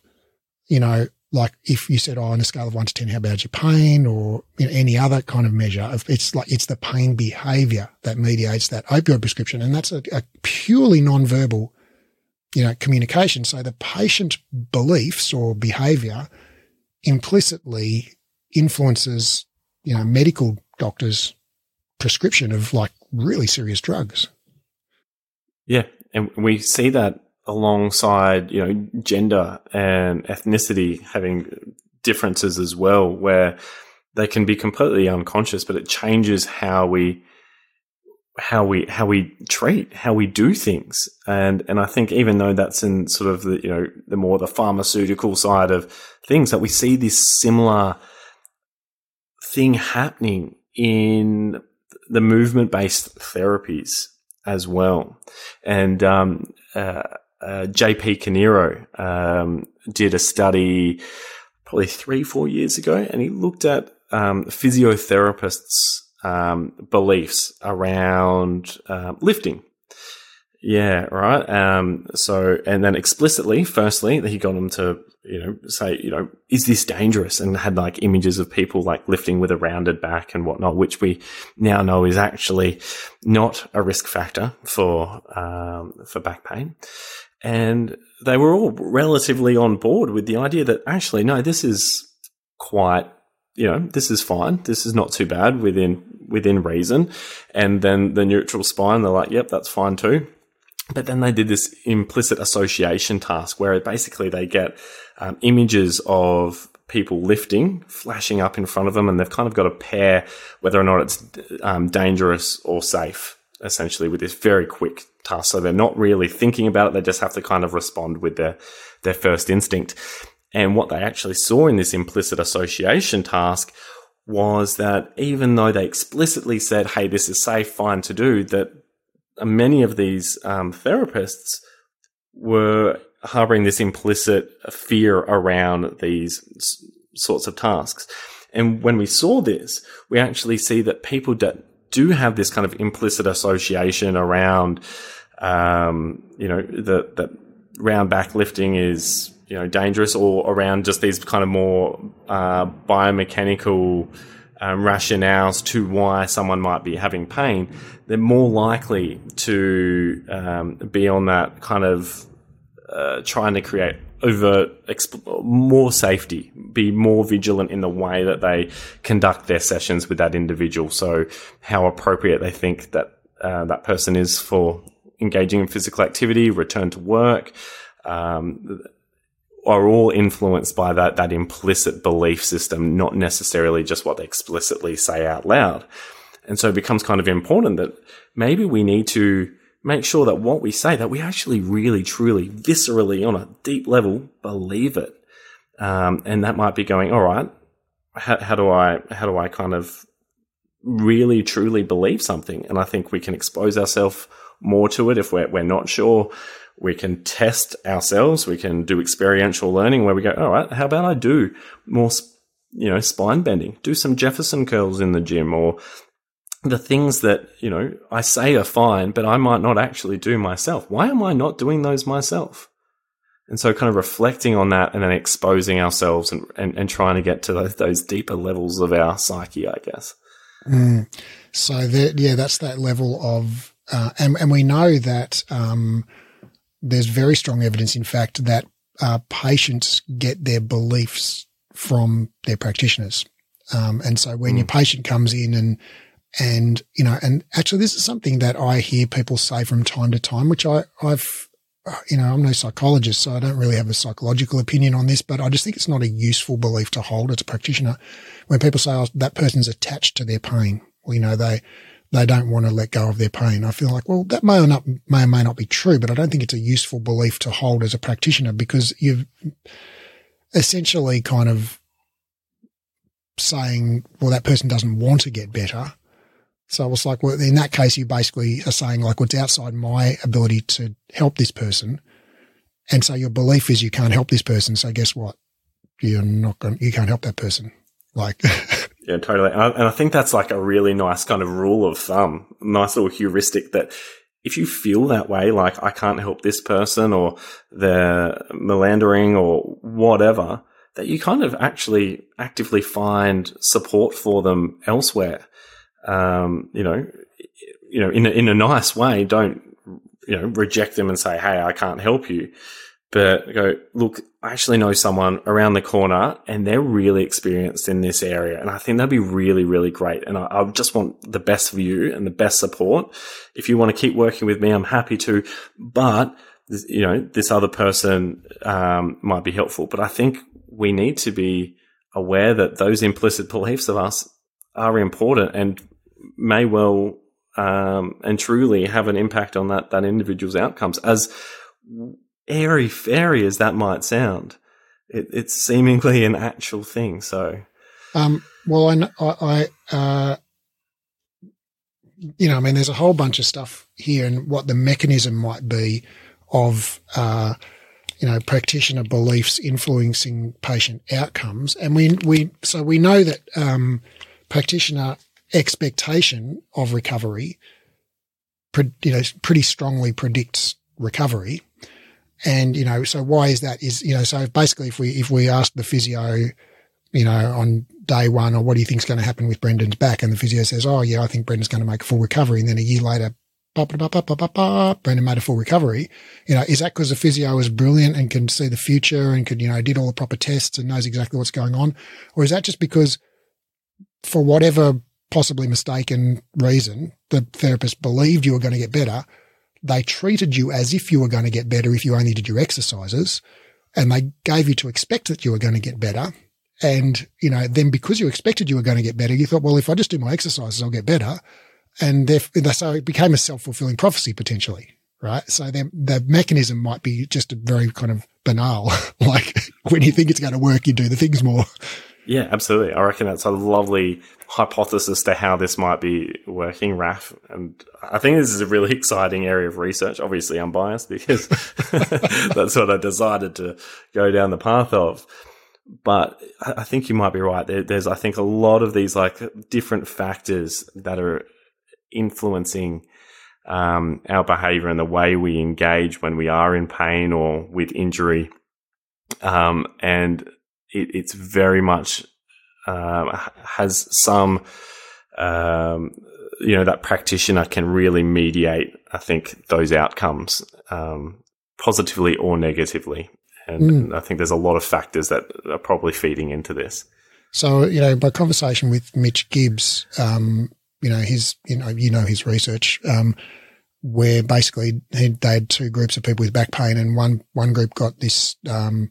you know, like if you said, oh, on a scale of one to 10, how bad is your pain or you know, any other kind of measure of it's like, it's the pain behavior that mediates that opioid prescription. And that's a, a purely nonverbal, you know, communication. So the patient beliefs or behavior implicitly influences, you know, medical doctors' prescription of like really serious drugs. Yeah. And we see that alongside, you know, gender and ethnicity having differences as well, where they can be completely unconscious, but it changes how we how we how we treat how we do things and and I think even though that's in sort of the you know the more the pharmaceutical side of things that we see this similar thing happening in the movement based therapies as well. And um, uh, uh, JP Caneiro um, did a study probably three, four years ago, and he looked at um, physiotherapists' um, beliefs around uh, lifting. Yeah, right. Um, so, and then explicitly, firstly, he got them to you know, say, you know, is this dangerous? And had like images of people like lifting with a rounded back and whatnot, which we now know is actually not a risk factor for, um, for back pain. And they were all relatively on board with the idea that actually, no, this is quite, you know, this is fine. This is not too bad within, within reason. And then the neutral spine, they're like, yep, that's fine too. But then they did this implicit association task where basically they get um, images of people lifting flashing up in front of them, and they've kind of got to pair whether or not it's um, dangerous or safe, essentially, with this very quick task. So they're not really thinking about it; they just have to kind of respond with their their first instinct. And what they actually saw in this implicit association task was that even though they explicitly said, "Hey, this is safe, fine to do," that many of these um, therapists were harboring this implicit fear around these sorts of tasks. And when we saw this, we actually see that people that do have this kind of implicit association around, um, you know, that that round back lifting is you know dangerous, or around just these kind of more uh, biomechanical um, rationales to why someone might be having pain, they're more likely to um, be on that kind of uh, trying to create overt exp- more safety, be more vigilant in the way that they conduct their sessions with that individual. So, how appropriate they think that uh, that person is for engaging in physical activity, return to work. Um, are all influenced by that that implicit belief system, not necessarily just what they explicitly say out loud. And so it becomes kind of important that maybe we need to make sure that what we say that we actually really, truly, viscerally, on a deep level, believe it. Um, and that might be going, all right, how, how do I, how do I kind of really, truly believe something? And I think we can expose ourselves more to it if we're, we're not sure. We can test ourselves. We can do experiential learning where we go, all right, how about I do more, you know, spine bending, do some Jefferson curls in the gym or the things that, you know, I say are fine, but I might not actually do myself. Why am I not doing those myself? And so kind of reflecting on that and then exposing ourselves and, and, and trying to get to those, those, deeper levels of our psyche, I guess. Mm. So that, yeah, that's that level of, uh, and, and we know that, um, there's very strong evidence, in fact, that, uh, patients get their beliefs from their practitioners. Um, and so when mm. your patient comes in and and, you know, and actually this is something that I hear people say from time to time, which I, I've, Uh, you know, I'm no psychologist, so I don't really have a psychological opinion on this, but I just think it's not a useful belief to hold as a practitioner. When people say, oh, that person's attached to their pain, well, you know, they, they don't want to let go of their pain. I feel like, well, that may or not, may or may not be true, but I don't think it's a useful belief to hold as a practitioner because you've essentially kind of saying, well, that person doesn't want to get better so I was like, well, in that case, you basically are saying like, what's outside my ability to help this person. And so your belief is you can't help this person. So guess what? You're not going, you can't help that person. Like, yeah, totally. And I, think that's like a really nice kind of rule of thumb, nice little heuristic that if you feel that way, like I can't help this person or they're melandering or whatever, that you kind of actually actively find support for them elsewhere um, you know, you know, in a, in a nice way, don't, you know, reject them and say, Hey, I can't help you. But go, look, I actually know someone around the corner and they're really experienced in this area. And I think that'd be really, really great. And I, I just want the best for you and the best support. If you want to keep working with me, I'm happy to. But, you know, this other person, um, might be helpful. But I think we need to be aware that those implicit beliefs of us are important and may well um, and truly have an impact on that that individual's outcomes. As airy fairy as that might sound, it, it's seemingly an actual thing. So, um, well, I, I, uh, you know, I mean, there's a whole bunch of stuff here, and what the mechanism might be of, uh, you know, practitioner beliefs influencing patient outcomes, and we we so we know that um, practitioner expectation of recovery, you know, pretty strongly predicts recovery. And, you know, so why is that is, you know, so basically if we, if we ask the physio, you know, on day one, or what do you think is going to happen with Brendan's back? And the physio says, oh yeah, I think Brendan's going to make a full recovery. And then a year later, Brendan made a full recovery. You know, is that because the physio is brilliant and can see the future and could, you know, did all the proper tests and knows exactly what's going on? Or is that just because for whatever possibly mistaken reason, the therapist believed you were going to get better. They treated you as if you were going to get better if you only did your exercises and they gave you to expect that you were going to get better. And, you know, then because you expected you were going to get better, you thought, well, if I just do my exercises, I'll get better. And so it became a self-fulfilling prophecy potentially, right? So the, the mechanism might be just a very kind of banal, like when you think it's going to work, you do the things more. Yeah, absolutely. I reckon that's a lovely hypothesis to how this might be working, Raf. And I think this is a really exciting area of research. Obviously, I'm biased because that's what I decided to go down the path of. But I think you might be right. There's, I think, a lot of these like different factors that are influencing um, our behavior and the way we engage when we are in pain or with injury. Um, and it, it's very much uh, has some um, you know that practitioner can really mediate i think those outcomes um, positively or negatively and mm. i think there's a lot of factors that are probably feeding into this so you know by conversation with mitch gibbs um, you know his you know you know his research um, where basically they had two groups of people with back pain and one one group got this um,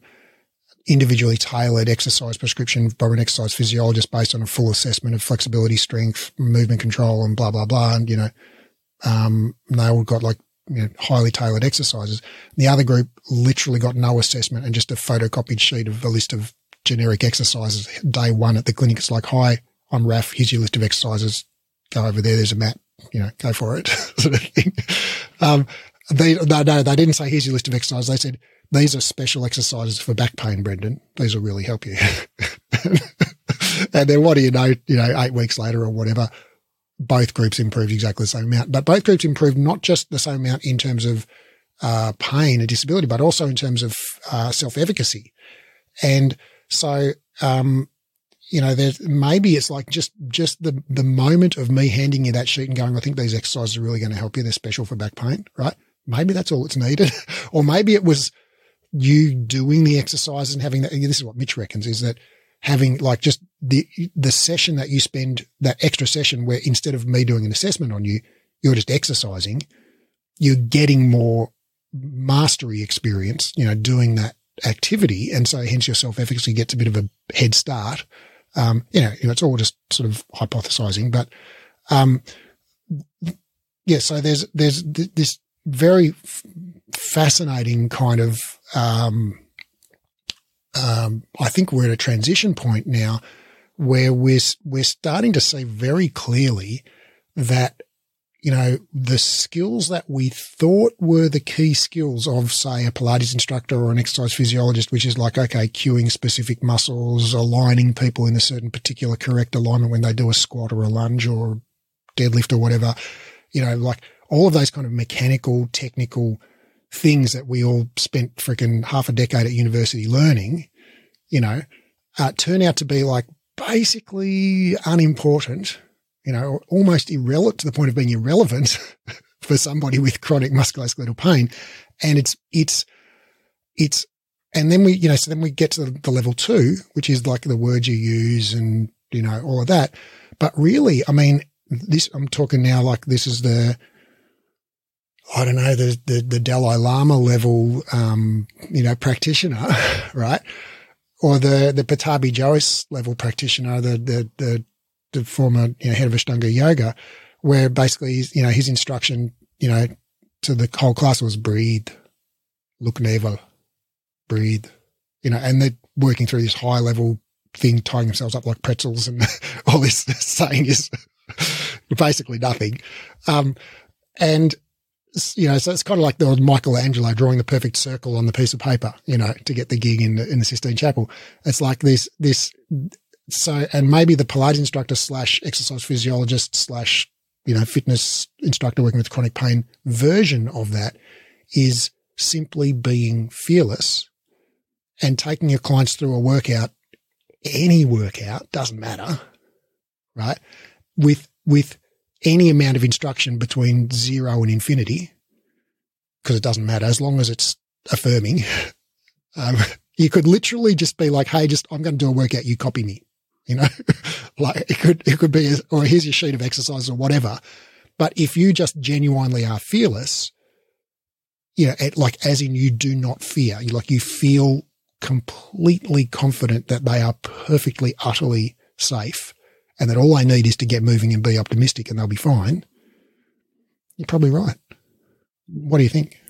individually tailored exercise prescription by an exercise physiologist based on a full assessment of flexibility, strength, movement control, and blah blah blah. And you know, um, they all got like you know, highly tailored exercises. The other group literally got no assessment and just a photocopied sheet of a list of generic exercises. Day one at the clinic, it's like, hi, I'm Raf. Here's your list of exercises. Go over there. There's a mat. You know, go for it, sort of thing. Um, they, no, no, they didn't say, here's your list of exercises. They said, these are special exercises for back pain, Brendan. These will really help you. and then what do you know, you know, eight weeks later or whatever, both groups improved exactly the same amount. But both groups improved not just the same amount in terms of uh, pain and disability, but also in terms of uh, self efficacy. And so, um, you know, there's maybe it's like just just the the moment of me handing you that sheet and going, I think these exercises are really going to help you. They're special for back pain, right? Maybe that's all it's needed, or maybe it was you doing the exercise and having that. This is what Mitch reckons is that having like just the the session that you spend that extra session where instead of me doing an assessment on you, you're just exercising, you're getting more mastery experience, you know, doing that activity. And so hence your self efficacy gets a bit of a head start. Um, you know, you know, it's all just sort of hypothesizing, but, um, yeah, so there's, there's this very f- fascinating kind of, um, um, I think we're at a transition point now where we're we're starting to see very clearly that you know the skills that we thought were the key skills of say a Pilates instructor or an exercise physiologist, which is like okay, cueing specific muscles, aligning people in a certain particular correct alignment when they do a squat or a lunge or deadlift or whatever, you know, like all of those kind of mechanical, technical things that we all spent freaking half a decade at university learning, you know, uh, turn out to be like basically unimportant, you know, almost irrelevant to the point of being irrelevant for somebody with chronic musculoskeletal pain. And it's, it's, it's, and then we, you know, so then we get to the, the level two, which is like the words you use and, you know, all of that. But really, I mean, this, I'm talking now like this is the, I don't know, the, the, the Dalai Lama level, um, you know, practitioner, right? Or the, the Pattabhi Jois level practitioner, the, the, the, the former you know, head of Ashtanga yoga, where basically, you know, his instruction, you know, to the whole class was breathe, look navel, breathe, you know, and they're working through this high level thing, tying themselves up like pretzels and all this saying is basically nothing. Um, and you know, so it's kind of like the old Michelangelo drawing the perfect circle on the piece of paper, you know, to get the gig in the, in the Sistine Chapel. It's like this, this, so, and maybe the Pilates instructor slash exercise physiologist slash, you know, fitness instructor working with chronic pain version of that is simply being fearless and taking your clients through a workout, any workout, doesn't matter, right? With, with any amount of instruction between zero and infinity, because it doesn't matter as long as it's affirming. Um, you could literally just be like, "Hey, just I'm going to do a workout. You copy me." You know, like it could it could be, or here's your sheet of exercises or whatever. But if you just genuinely are fearless, you know, like as in you do not fear, you like you feel completely confident that they are perfectly, utterly safe and that all they need is to get moving and be optimistic and they'll be fine, you're probably right. What do you think?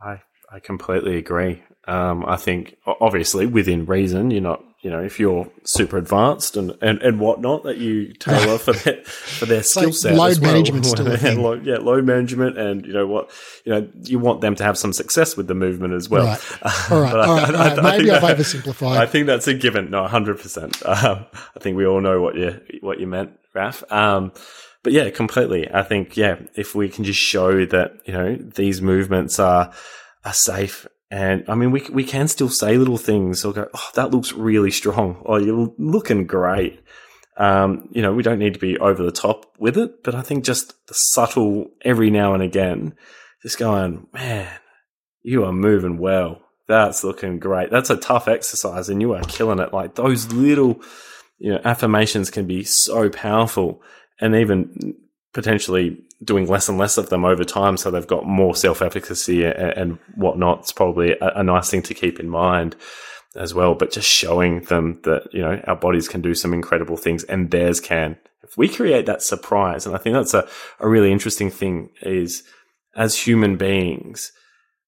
I, I completely agree. Um, I think obviously within reason, you're not, you know, if you're super advanced and, and, and whatnot that you tailor for their, for their skill set. Load well. management still. Load, yeah, load management and you know what, you know, you want them to have some success with the movement as well. Right. All right. all right, all right. Maybe I've that, oversimplified. I think that's a given. No, hundred percent. Um, I think we all know what you, what you meant, Raf. Um, but yeah, completely. I think, yeah, if we can just show that, you know, these movements are, are safe and I mean, we we can still say little things or go, "Oh, that looks really strong," or "You're looking great." Um, you know, we don't need to be over the top with it, but I think just the subtle every now and again, just going, "Man, you are moving well. That's looking great. That's a tough exercise, and you are killing it." Like those little, you know, affirmations can be so powerful, and even potentially doing less and less of them over time, so they've got more self efficacy and, and, whatnot. It's probably a, a, nice thing to keep in mind as well. But just showing them that you know our bodies can do some incredible things, and theirs can. If we create that surprise, and I think that's a, a really interesting thing, is as human beings,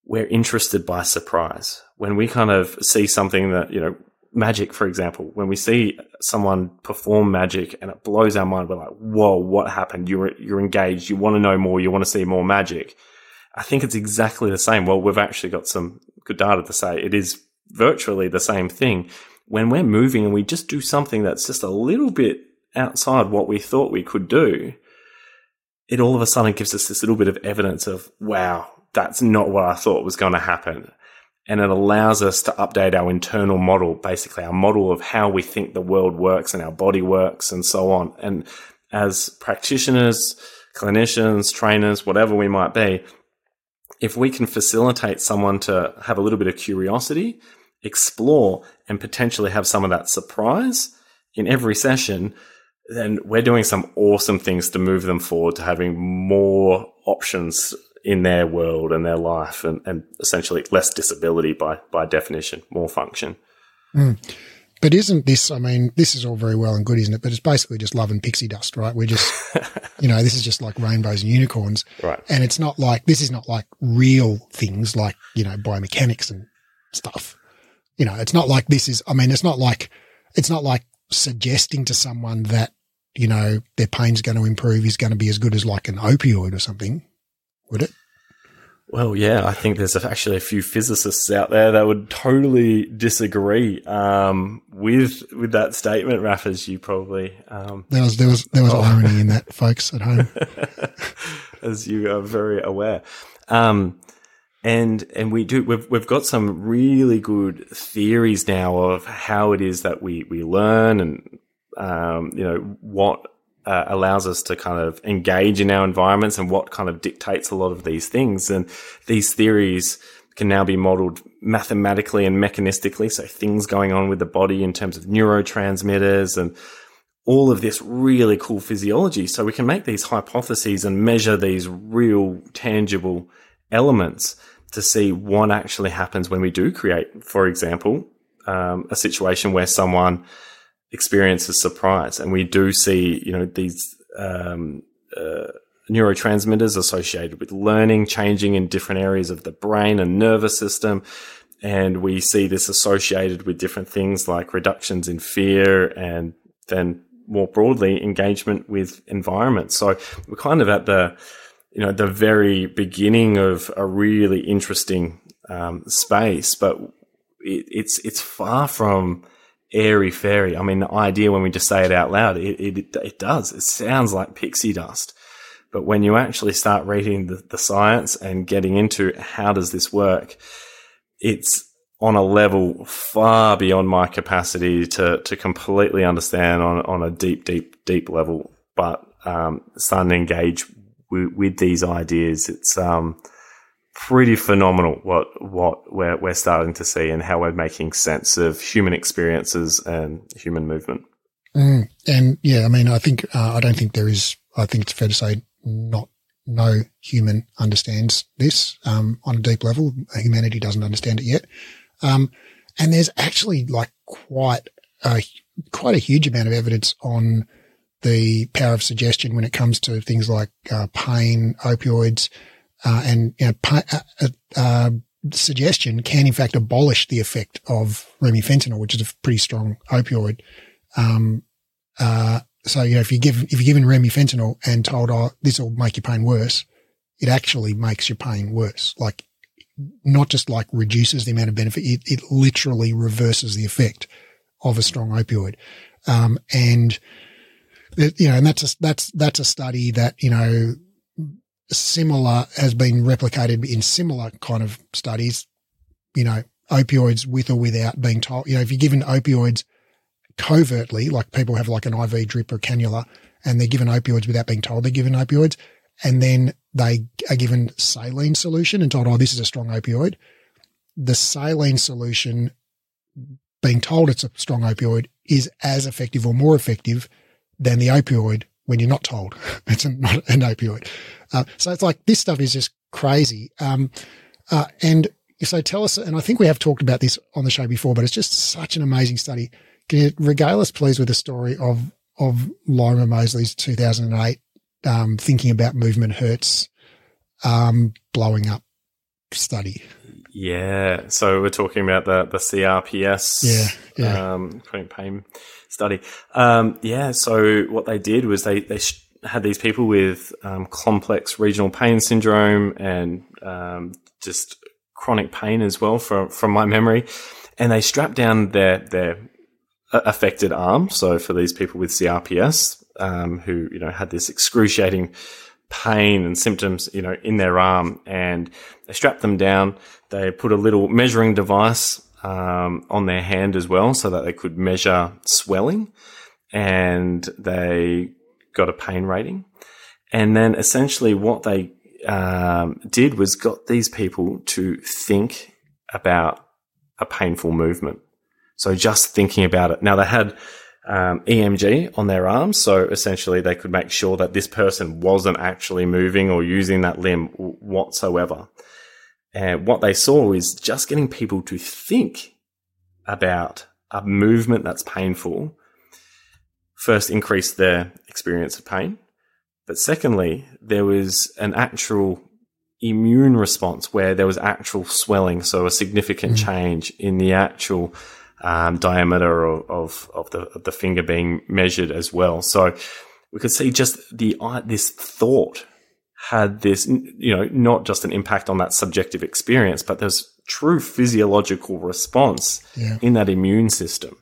we're interested by surprise. When we kind of see something that, you know, magic, for example, when we see someone perform magic and it blows our mind, we're like, whoa, what happened? You're, you're engaged. You want to know more. You want to see more magic. I think it's exactly the same. Well, we've actually got some good data to say it is virtually the same thing. When we're moving and we just do something that's just a little bit outside what we thought we could do, it all of a sudden gives us this little bit of evidence of, wow, that's not what I thought was going to happen. And it allows us to update our internal model, basically our model of how we think the world works and our body works and so on. And as practitioners, clinicians, trainers, whatever we might be, if we can facilitate someone to have a little bit of curiosity, explore, and potentially have some of that surprise in every session, then we're doing some awesome things to move them forward to having more options in their world and their life and, and essentially less disability by, by definition, more function. Mm. But isn't this, I mean, this is all very well and good, isn't it? But it's basically just love and pixie dust, right? We're just, you know, this is just like rainbows and unicorns. Right. And it's not like, this is not like real things like, you know, biomechanics and stuff. You know, it's not like this is, I mean, it's not like, it's not like suggesting to someone that, you know, their pain's going to improve is going to be as good as like an opioid or something would it? Well, yeah, I think there's actually a few physicists out there that would totally disagree um, with with that statement, as you probably um, there was there was there was oh. irony in that, folks at home, as you are very aware. Um, and and we do we've we've got some really good theories now of how it is that we we learn and um, you know what uh, allows us to kind of engage in our environments and what kind of dictates a lot of these things. And these theories can now be modeled mathematically and mechanistically. So things going on with the body in terms of neurotransmitters and all of this really cool physiology. So we can make these hypotheses and measure these real tangible elements to see what actually happens when we do create, for example, um, a situation where someone experiences surprise. And we do see, you know, these um, uh, neurotransmitters associated with learning changing in different areas of the brain and nervous system. And we see this associated with different things like reductions in fear and then more broadly engagement with environment. So we're kind of at the, you know, the very beginning of a really interesting um, space, but it, it's it's far from airy fairy. I mean, the idea when we just say it out loud, it, it, it does. It sounds like pixie dust. But when you actually start reading the, the science and getting into how does this work, it's on a level far beyond my capacity to, to completely understand on, on a deep, deep, deep level. But um, starting to engage with, with these ideas, it's um, pretty phenomenal what what we're we're starting to see and how we're making sense of human experiences and human movement. Mm, and yeah, I mean, I think uh, I don't think there is. I think it's fair to say not no human understands this um, on a deep level. Humanity doesn't understand it yet. Um, and there's actually like quite a quite a huge amount of evidence on the power of suggestion when it comes to things like uh, pain, opioids, uh, and you know, uh, uh, uh, suggestion can in fact abolish the effect of remifentanil, which is a pretty strong opioid. Um, uh, so you know, if you give if you're given remifentanil and told, "Oh, this will make your pain worse," it actually makes your pain worse. Like, not just like reduces the amount of benefit; it, it literally reverses the effect of a strong opioid. Um, and you know, and that's a, that's that's a study that you know similar has been replicated in similar kind of studies, you know, opioids with or without being told, you know, if you're given opioids covertly, like people have like an IV drip or cannula and they're given opioids without being told they're given opioids, and then they are given saline solution and told, oh, this is a strong opioid. The saline solution being told it's a strong opioid is as effective or more effective than the opioid when you're not told it's not an opioid. Uh, so it's like this stuff is just crazy. Um, uh, and so tell us, and I think we have talked about this on the show before, but it's just such an amazing study. Can you regale us, please, with the story of of Lorimer Moseley's 2008 um, thinking about movement hurts arm blowing up study. Yeah. So we're talking about the, the CRPS Yeah, yeah. Um, chronic pain study. Um, yeah. So what they did was they, they had these people with um, complex regional pain syndrome and um, just chronic pain as well from, from my memory. And they strapped down their, their uh, affected arm. So for these people with CRPS, um, who, you know, had this excruciating pain and symptoms, you know, in their arm and they strapped them down. They put a little measuring device, um, on their hand as well so that they could measure swelling and they got a pain rating. And then essentially what they, um, did was got these people to think about a painful movement. So just thinking about it. Now they had, um, EMG on their arms. So essentially they could make sure that this person wasn't actually moving or using that limb whatsoever. And what they saw is just getting people to think about a movement that's painful first increased their experience of pain. But secondly, there was an actual immune response where there was actual swelling. So a significant mm. change in the actual um, diameter of, of, of, the, of the finger being measured as well. So we could see just the uh, this thought had this, you know, not just an impact on that subjective experience, but there's true physiological response yeah. in that immune system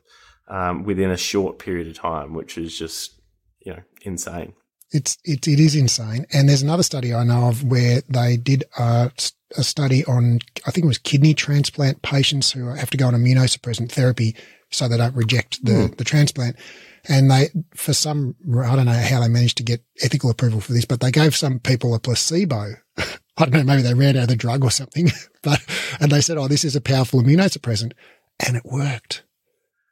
um, within a short period of time, which is just, you know, insane. It's it, it is insane. And there's another study I know of where they did a, a study on, I think it was kidney transplant patients who have to go on immunosuppressant therapy so they don't reject the, mm. the transplant. And they, for some, I don't know how they managed to get ethical approval for this, but they gave some people a placebo. I don't know, maybe they ran out of the drug or something, but, and they said, oh, this is a powerful immunosuppressant. And it worked.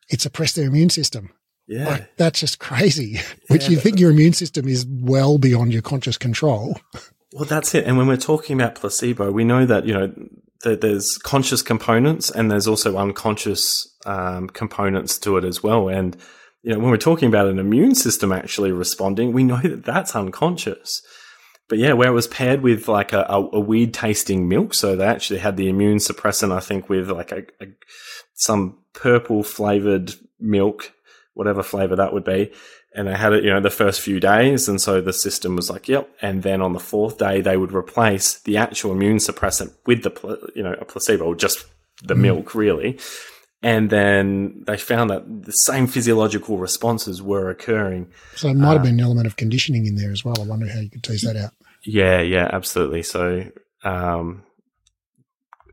It suppressed their immune system. Yeah. Like, that's just crazy, which you think your immune system is well beyond your conscious control. Well, that's it. And when we're talking about placebo, we know that, you know, that there's conscious components and there's also unconscious um, components to it as well. And, you know, when we're talking about an immune system actually responding, we know that that's unconscious. But yeah, where it was paired with like a, a, a weird tasting milk. So they actually had the immune suppressant, I think, with like a, a some purple flavored milk whatever flavor that would be. And they had it, you know, the first few days. And so the system was like, yep. And then on the fourth day, they would replace the actual immune suppressant with the, you know, a placebo, or just the mm. milk, really. And then they found that the same physiological responses were occurring. So it might have uh, been an element of conditioning in there as well. I wonder how you could tease that out. Yeah, yeah, absolutely. So, um,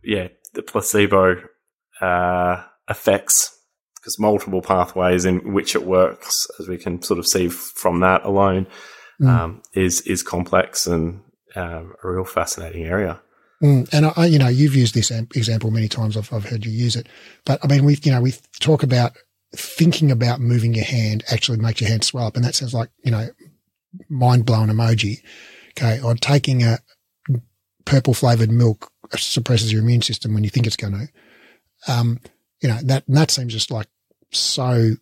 yeah, the placebo uh, effects because multiple pathways in which it works, as we can sort of see from that alone, mm. um, is is complex and um, a real fascinating area. Mm. And I, you know, you've used this example many times. I've, I've heard you use it, but I mean, we, you know, we talk about thinking about moving your hand actually makes your hand swell up, and that sounds like you know, mind blown emoji. Okay, or taking a purple flavored milk suppresses your immune system when you think it's going to. Um, you know that that seems just like so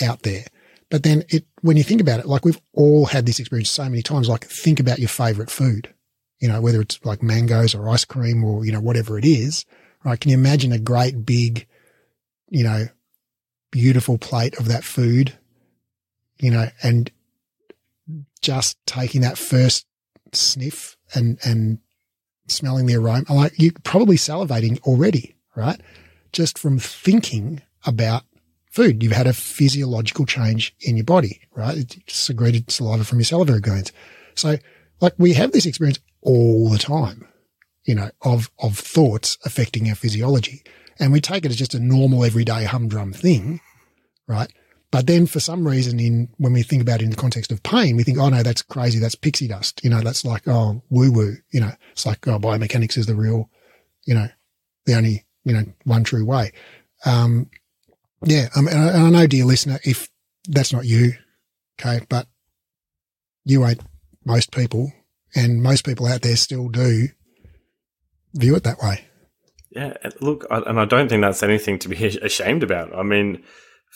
out there. But then it, when you think about it, like we've all had this experience so many times, like think about your favorite food, you know, whether it's like mangoes or ice cream or, you know, whatever it is, right? Can you imagine a great big, you know, beautiful plate of that food, you know, and just taking that first sniff and, and smelling the aroma, like you're probably salivating already, right? Just from thinking about food. You've had a physiological change in your body, right? It's secreted saliva from your salivary glands. So like we have this experience all the time, you know, of, of thoughts affecting our physiology. And we take it as just a normal everyday humdrum thing, right? But then for some reason in, when we think about it in the context of pain, we think, oh no, that's crazy. That's pixie dust. You know, that's like, oh, woo woo. You know, it's like, oh, biomechanics is the real, you know, the only, you know, one true way. Um, yeah, I, mean, I, I know, dear listener, if that's not you, okay, but you ain't most people, and most people out there still do view it that way. Yeah, look, and I don't think that's anything to be ashamed about. I mean,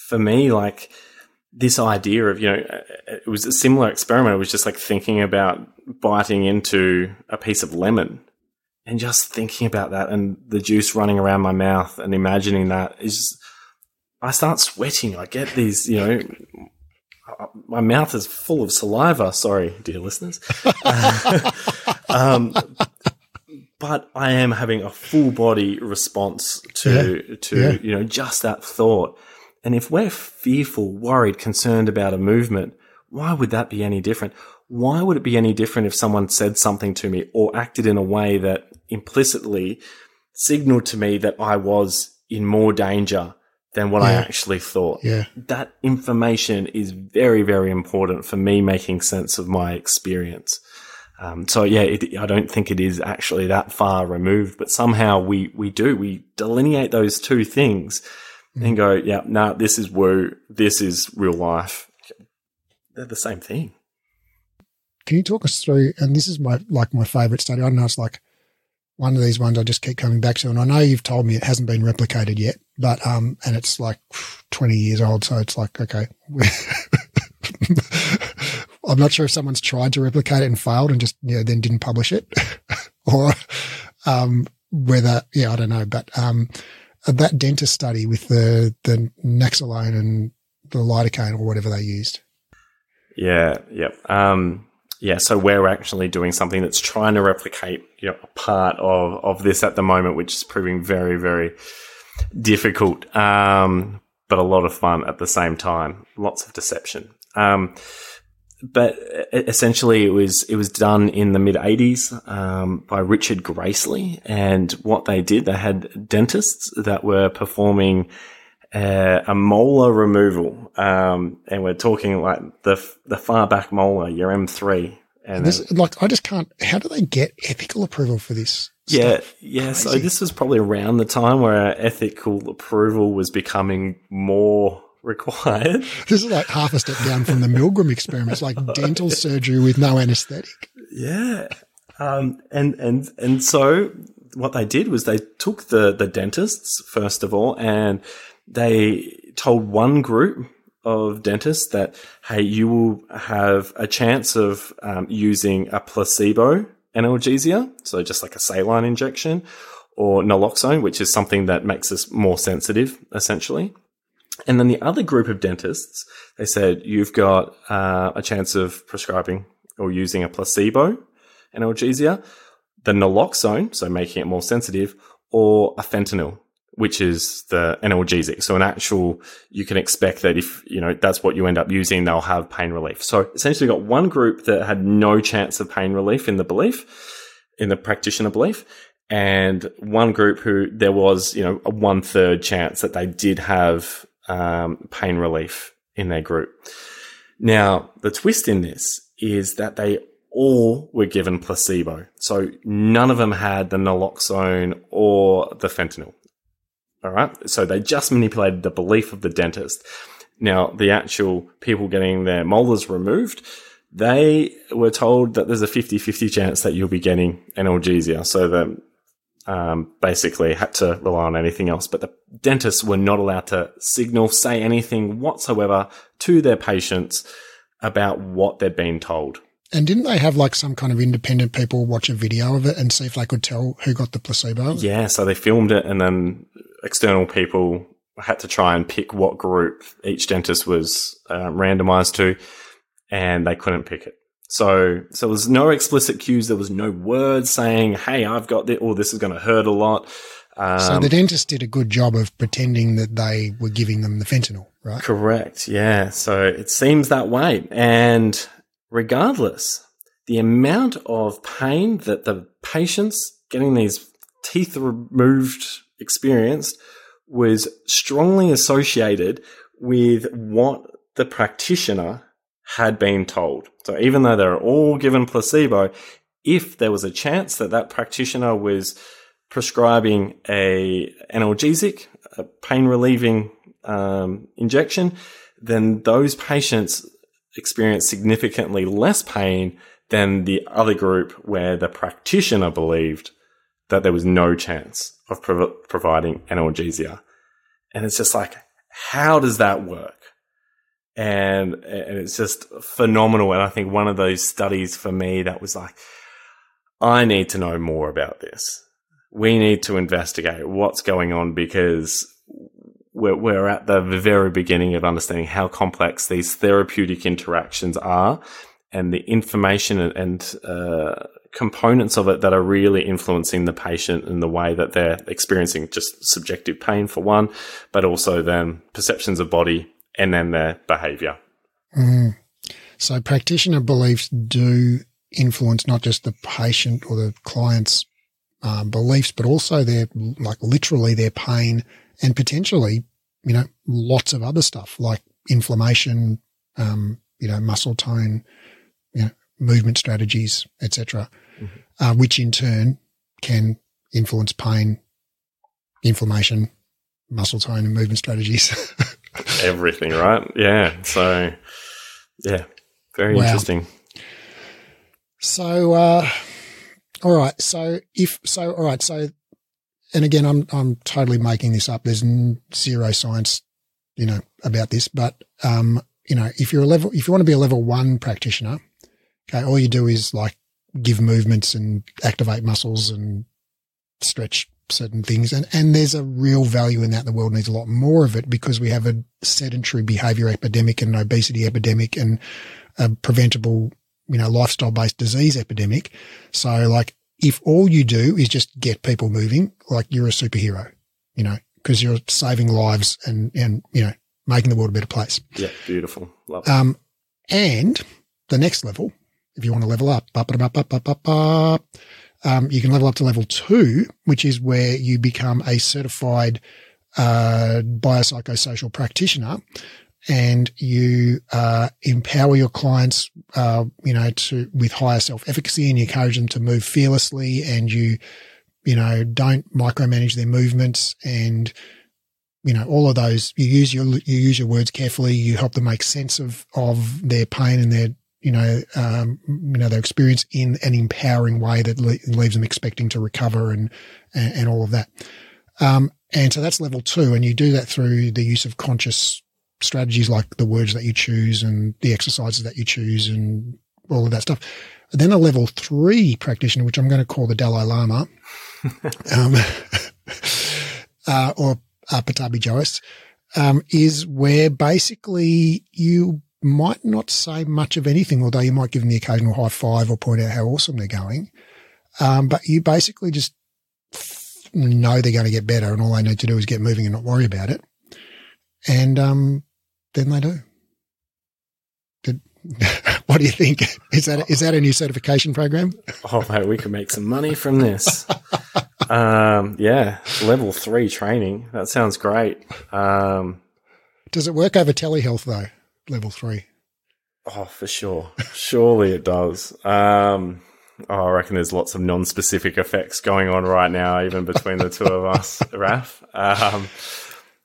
for me, like this idea of, you know, it was a similar experiment. It was just like thinking about biting into a piece of lemon and just thinking about that and the juice running around my mouth and imagining that is, I start sweating. I get these, you know, my mouth is full of saliva. Sorry, dear listeners. um, but I am having a full body response to yeah. to yeah. you know just that thought. And if we're fearful, worried, concerned about a movement, why would that be any different? Why would it be any different if someone said something to me or acted in a way that implicitly signaled to me that I was in more danger than what yeah. I actually thought? Yeah. That information is very, very important for me making sense of my experience. Um, so yeah, it, I don't think it is actually that far removed, but somehow we, we do, we delineate those two things mm. and go, yeah, no, nah, this is woo, this is real life. They're the same thing. Can you talk us through, and this is my, like my favorite study. I know it's like one of these ones I just keep coming back to, and I know you've told me it hasn't been replicated yet, but, um, and it's like 20 years old. So it's like, okay. I'm not sure if someone's tried to replicate it and failed and just, you know, then didn't publish it or, um, whether, yeah, I don't know, but, um, that dentist study with the, the Naloxone and the lidocaine or whatever they used. Yeah. Yep. Um, yeah, so we're actually doing something that's trying to replicate, you know, a part of, of this at the moment, which is proving very, very difficult, um, but a lot of fun at the same time. Lots of deception. Um, but essentially it was it was done in the mid 80s um, by Richard Gracely and what they did they had dentists that were performing uh, a molar removal um, and we're talking like the the far back molar your M3 and this, then, like I just can't how do they get ethical approval for this yeah stuff? yeah Crazy. so this was probably around the time where ethical approval was becoming more required. This is like half a step down from the Milgram experiments, like dental surgery with no anesthetic. Yeah. Um, and, and, and so what they did was they took the, the dentists, first of all, and they told one group of dentists that, hey, you will have a chance of um, using a placebo analgesia, so just like a saline injection, or naloxone, which is something that makes us more sensitive, essentially. And then the other group of dentists, they said, you've got uh, a chance of prescribing or using a placebo analgesia, the naloxone, so making it more sensitive, or a fentanyl, which is the analgesic. So an actual, you can expect that if, you know, that's what you end up using, they'll have pain relief. So essentially got one group that had no chance of pain relief in the belief, in the practitioner belief, and one group who there was, you know, a one third chance that they did have um, pain relief in their group. Now, the twist in this is that they all were given placebo. So none of them had the naloxone or the fentanyl. All right. So they just manipulated the belief of the dentist. Now, the actual people getting their molars removed, they were told that there's a 50 50 chance that you'll be getting analgesia. So the um, basically had to rely on anything else. But the dentists were not allowed to signal, say anything whatsoever to their patients about what they'd been told. And didn't they have like some kind of independent people watch a video of it and see if they could tell who got the placebo? Yeah, so they filmed it and then external people had to try and pick what group each dentist was uh, randomized to, and they couldn't pick it. So, so there was no explicit cues. There was no words saying, "Hey, I've got this," or "This is going to hurt a lot." Um, so the dentist did a good job of pretending that they were giving them the fentanyl, right? Correct. Yeah. So it seems that way. And regardless, the amount of pain that the patients getting these teeth removed experienced was strongly associated with what the practitioner had been told. So even though they're all given placebo, if there was a chance that that practitioner was prescribing a analgesic, a pain relieving um, injection, then those patients experience significantly less pain than the other group where the practitioner believed that there was no chance of prov- providing analgesia. And it's just like, how does that work? and, and it's just phenomenal. And I think one of those studies for me that was like, I need to know more about this. We need to investigate what's going on because we're, we're at the very beginning of understanding how complex these therapeutic interactions are and the information and, uh, components of it that are really influencing the patient in the way that they're experiencing just subjective pain for one, but also then perceptions of body and then their behavior. Mm. So practitioner beliefs do influence not just the patient or the client's um, beliefs, but also their like literally their pain and potentially, you know, lots of other stuff like inflammation, um, you know, muscle tone, you know, movement strategies, etc.. uh, which in turn can influence pain, inflammation, muscle tone, and movement strategies. Everything, right? Yeah. So, yeah, very wow. interesting. So, uh, all right. So if so, all right. So, and again, I'm I'm totally making this up. There's zero science, you know, about this. But um, you know, if you're a level, if you want to be a level one practitioner, okay, all you do is like give movements and activate muscles and stretch certain things. And, and there's a real value in that. The world needs a lot more of it because we have a sedentary behavior epidemic and an obesity epidemic and a preventable, you know, lifestyle based disease epidemic. So like if all you do is just get people moving, like you're a superhero, you know, because you're saving lives and, and, you know, making the world a better place. Yeah. Beautiful. Love it. Um, and the next level, if you want to level up, um, you can level up to level two, which is where you become a certified uh, biopsychosocial practitioner and you uh, empower your clients, uh, you know, to with higher self efficacy, and you encourage them to move fearlessly, and you, you know, don't micromanage their movements, and you know all of those. You use your you use your words carefully. You help them make sense of of their pain and their you know, um, you know, their experience in an empowering way that le- leaves them expecting to recover and, and, and all of that. Um, and so that's level two. And you do that through the use of conscious strategies like the words that you choose and the exercises that you choose and all of that stuff. then a level three practitioner, which I'm going to call the Dalai Lama, um, uh, or uh, Pattabhi Jois, um, is where basically you might not say much of anything, although you might give them the occasional high five or point out how awesome they're going. Um, but you basically just know they're going to get better and all they need to do is get moving and not worry about it. And, um, then they do. Did, what do you think? Is that, is that a new certification program? Oh, mate, we could make some money from this. um, yeah, level three training. That sounds great. Um, does it work over telehealth though? Level three. Oh, for sure. Surely it does. Um, oh, I reckon there's lots of non-specific effects going on right now, even between the two of us, Raf. Um,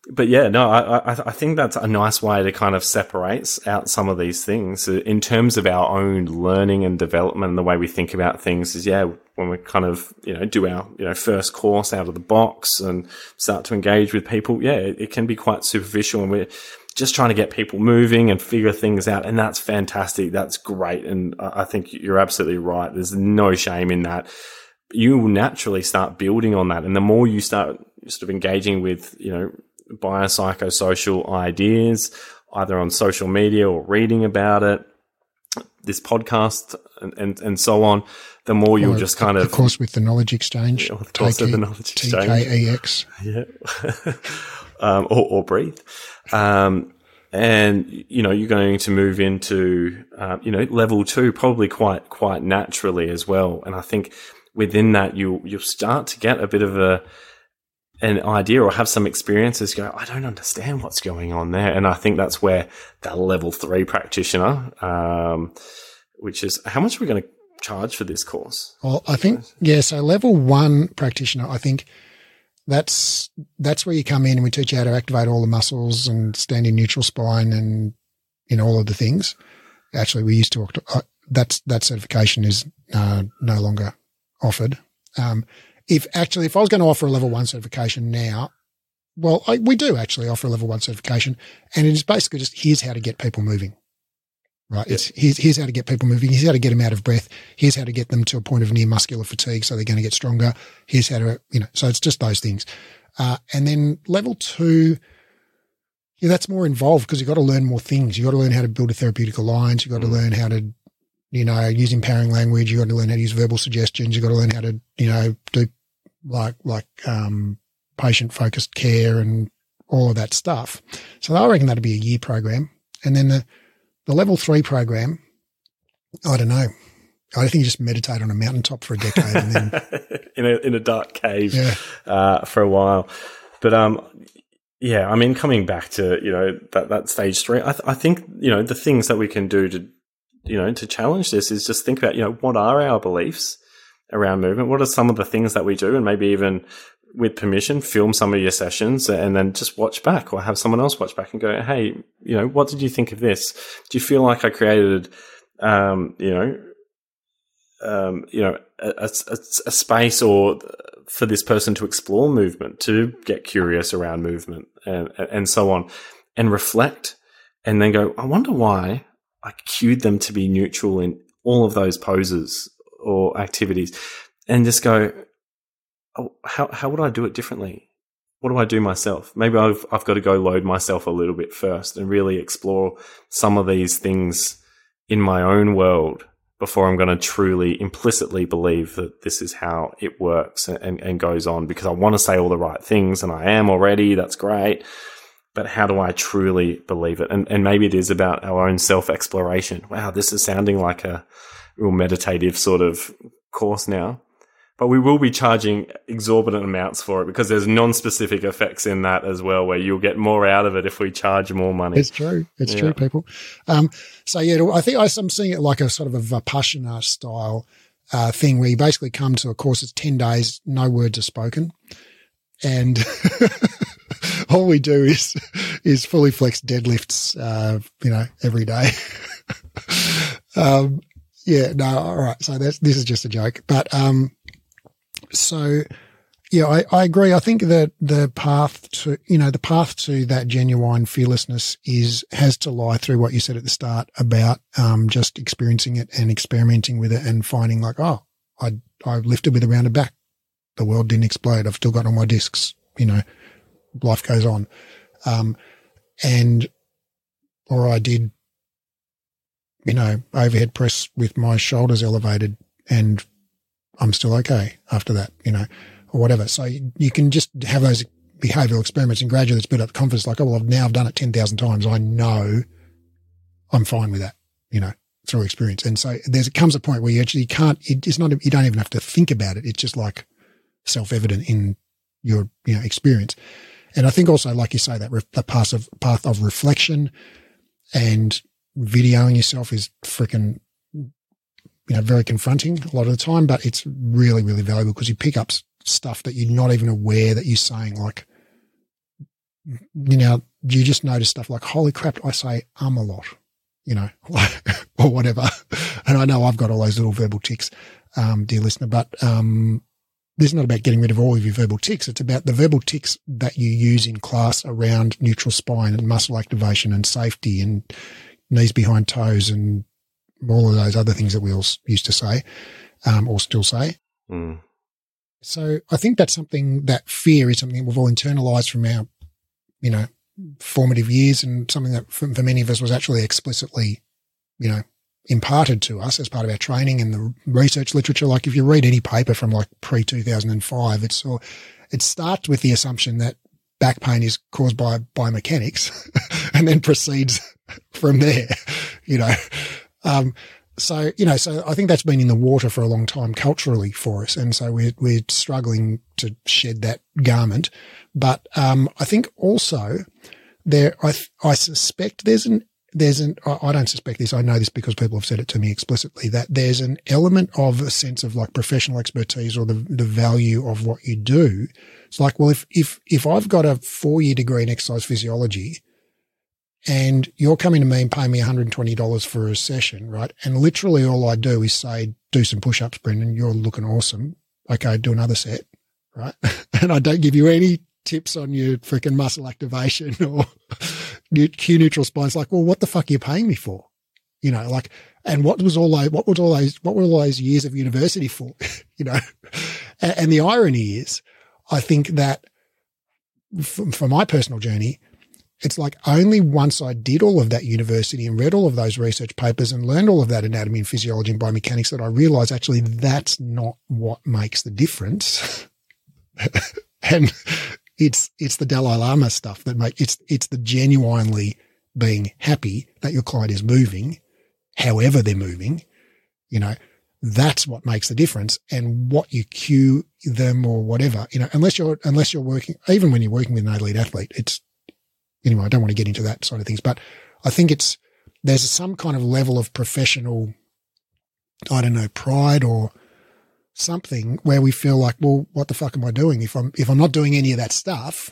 but yeah, no, I, I, think that's a nice way to kind of separate out some of these things in terms of our own learning and development and the way we think about things is, yeah, when we kind of, you know, do our, you know, first course out of the box and start to engage with people, yeah, it, it can be quite superficial and we're, just trying to get people moving and figure things out. And that's fantastic. That's great. And I think you're absolutely right. There's no shame in that. You will naturally start building on that. And the more you start sort of engaging with, you know, biopsychosocial ideas, either on social media or reading about it, this podcast and, and, and so on, the more you'll just kind of. Of course, with the knowledge exchange. Yeah, of course, the knowledge exchange. TKEX. Yeah. um, or, or breathe. Um, and you know you're going to move into uh, you know level two probably quite quite naturally as well. And I think within that you you'll start to get a bit of a an idea or have some experiences go, I don't understand what's going on there. And I think that's where the level three practitioner, um, which is how much are we going to charge for this course? Well, I think, yeah. So level one practitioner, I think that's that's where you come in and we teach you how to activate all the muscles and stand in neutral spine and in all of the things. Actually, we used to uh, that's that certification is uh, no longer offered. Um, if actually, if I was going to offer a level one certification now, well, I, we do actually offer a level one certification, and it is basically just here's how to get people moving. Right. It's here's, here's how to get people moving. Here's how to get them out of breath. Here's how to get them to a point of near muscular fatigue. So they're going to get stronger. Here's how to, you know, so it's just those things. Uh, and then level two, yeah, that's more involved because you've got to learn more things. You've got to learn how to build a therapeutic alliance. You've got to learn how to, you know, use empowering language. You've got to learn how to use verbal suggestions. You've got to learn how to, you know, do like, like, um, patient focused care and all of that stuff. So I reckon that'd be a year program. And then the, the level three program, I don't know. I think you just meditate on a mountaintop for a decade and then in a in a dark cave yeah. uh, for a while. But um, yeah, I mean, coming back to you know that that stage three, I, th- I think you know the things that we can do to you know to challenge this is just think about you know what are our beliefs around movement? What are some of the things that we do, and maybe even with permission, film some of your sessions and then just watch back or have someone else watch back and go, Hey, you know, what did you think of this? Do you feel like I created, um, you know, um, you know, a, a, a, space or for this person to explore movement, to get curious around movement and, and so on and reflect and then go, I wonder why I cued them to be neutral in all of those poses or activities and just go, Oh, how how would I do it differently? What do I do myself? Maybe I've I've got to go load myself a little bit first and really explore some of these things in my own world before I'm going to truly implicitly believe that this is how it works and, and goes on because I want to say all the right things and I am already. That's great. But how do I truly believe it? And, and maybe it is about our own self exploration. Wow, this is sounding like a real meditative sort of course now but we will be charging exorbitant amounts for it because there's non-specific effects in that as well, where you'll get more out of it if we charge more money. It's true. It's yeah. true, people. Um, so yeah, I think I'm seeing it like a sort of a vipassana style uh, thing where you basically come to a course. It's ten days, no words are spoken, and all we do is is fully flexed deadlifts, uh, you know, every day. um, yeah, no, all right. So that's this is just a joke, but um, so, yeah, I, I agree. I think that the path to, you know, the path to that genuine fearlessness is, has to lie through what you said at the start about, um, just experiencing it and experimenting with it and finding like, oh, I, I lifted with a rounded back. The world didn't explode. I've still got all my discs, you know, life goes on. Um, and, or I did, you know, overhead press with my shoulders elevated and I'm still okay after that, you know, or whatever. So you, you can just have those behavioral experiments and gradually build up confidence like, oh, well, I've now I've done it 10,000 times. I know I'm fine with that, you know, through experience. And so there comes a point where you actually can't, it's not, you don't even have to think about it. It's just like self evident in your, you know, experience. And I think also, like you say, that re- the path of, path of reflection and videoing yourself is freaking you know, very confronting a lot of the time, but it's really, really valuable because you pick up stuff that you're not even aware that you're saying. Like, you know, you just notice stuff like, holy crap, I say um a lot, you know, or whatever. And I know I've got all those little verbal tics, um, dear listener, but, um, this is not about getting rid of all of your verbal tics. It's about the verbal tics that you use in class around neutral spine and muscle activation and safety and knees behind toes and all of those other things that we all used to say, um, or still say. Mm. So I think that's something that fear is something we've all internalized from our, you know, formative years and something that for, for many of us was actually explicitly, you know, imparted to us as part of our training and the research literature. Like if you read any paper from like pre 2005, it's all, it starts with the assumption that back pain is caused by biomechanics and then proceeds from there, you know. Um, so, you know, so I think that's been in the water for a long time culturally for us. And so we're, we're struggling to shed that garment. But, um, I think also there, I, I suspect there's an, there's an, I don't suspect this. I know this because people have said it to me explicitly that there's an element of a sense of like professional expertise or the, the value of what you do. It's like, well, if, if, if I've got a four year degree in exercise physiology, and you're coming to me and paying me $120 for a session, right? And literally all I do is say, do some push ups, Brendan. You're looking awesome. Okay, do another set, right? and I don't give you any tips on your freaking muscle activation or cue neutral spine. It's like, well, what the fuck are you paying me for? You know, like, and what was all those, what was all those, what were all those years of university for? you know, and, and, the irony is, I think that for, for my personal journey, it's like only once I did all of that university and read all of those research papers and learned all of that anatomy and physiology and biomechanics that I realized actually that's not what makes the difference. and it's, it's the Dalai Lama stuff that make it's, it's the genuinely being happy that your client is moving however they're moving, you know, that's what makes the difference. And what you cue them or whatever, you know, unless you're, unless you're working, even when you're working with an elite athlete, it's, anyway, I don't want to get into that side of things, but I think it's, there's some kind of level of professional, I don't know, pride or something where we feel like, well, what the fuck am I doing? If I'm, if I'm not doing any of that stuff,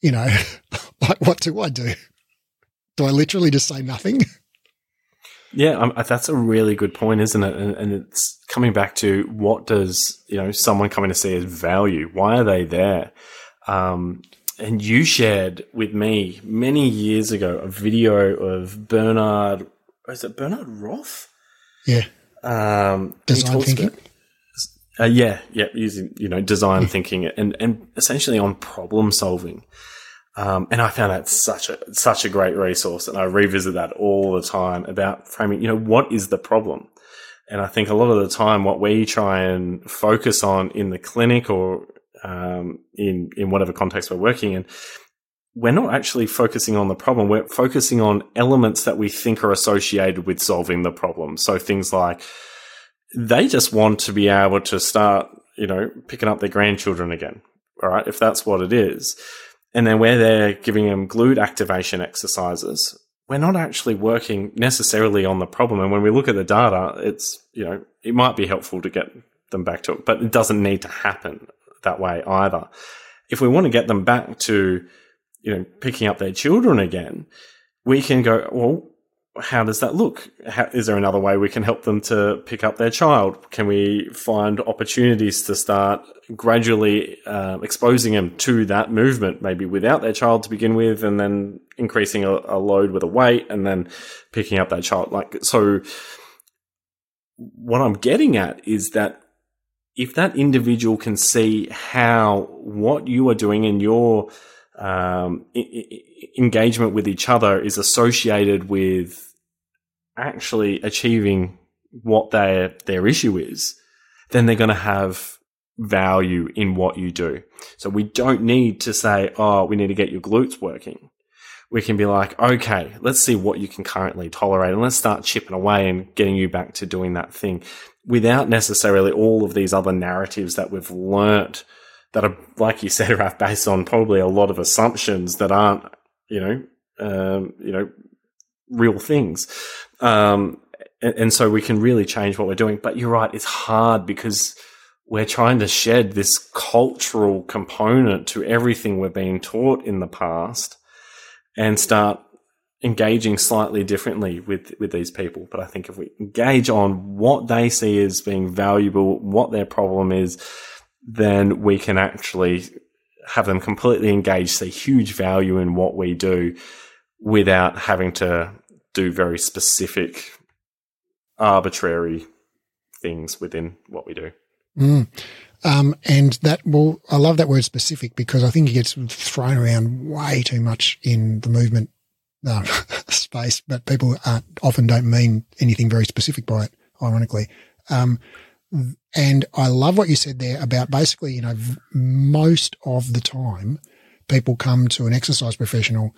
you know, like what do I do? Do I literally just say nothing? Yeah, um, that's a really good point, isn't it? And, and, it's coming back to what does you know someone coming to see as value? Why are they there? Um, and you shared with me many years ago a video of Bernard. Is it Bernard Roth? Yeah. Um, design thinking. About, uh, yeah, yeah, using you know design thinking and and essentially on problem solving. Um, and I found that such a such a great resource, and I revisit that all the time about framing. You know, what is the problem? And I think a lot of the time, what we try and focus on in the clinic or um, in in whatever context we're working in, we're not actually focusing on the problem. We're focusing on elements that we think are associated with solving the problem. So things like they just want to be able to start, you know, picking up their grandchildren again. All right, if that's what it is and then where they're giving them glute activation exercises, we're not actually working necessarily on the problem. And when we look at the data, it's, you know, it might be helpful to get them back to it, but it doesn't need to happen that way either. If we want to get them back to, you know, picking up their children again, we can go, well, how does that look? How, is there another way we can help them to pick up their child? Can we find opportunities to start gradually uh, exposing them to that movement, maybe without their child to begin with, and then increasing a, a load with a weight, and then picking up that child? Like so, what I'm getting at is that if that individual can see how what you are doing in your um, engagement with each other is associated with actually achieving what their their issue is, then they're going to have value in what you do. So we don't need to say, "Oh, we need to get your glutes working." We can be like, "Okay, let's see what you can currently tolerate, and let's start chipping away and getting you back to doing that thing." Without necessarily all of these other narratives that we've learnt that are, like you said, are based on probably a lot of assumptions that aren't, you know, um, you know, real things. Um, and, and so we can really change what we're doing. But you're right, it's hard because we're trying to shed this cultural component to everything we're being taught in the past and start engaging slightly differently with, with these people. But I think if we engage on what they see as being valuable, what their problem is, then we can actually have them completely engaged, see huge value in what we do without having to do very specific, arbitrary things within what we do. Mm. Um, and that, will, I love that word specific because I think it gets thrown around way too much in the movement uh, space, but people often don't mean anything very specific by it, ironically. Um, and I love what you said there about basically, you know, most of the time people come to an exercise professional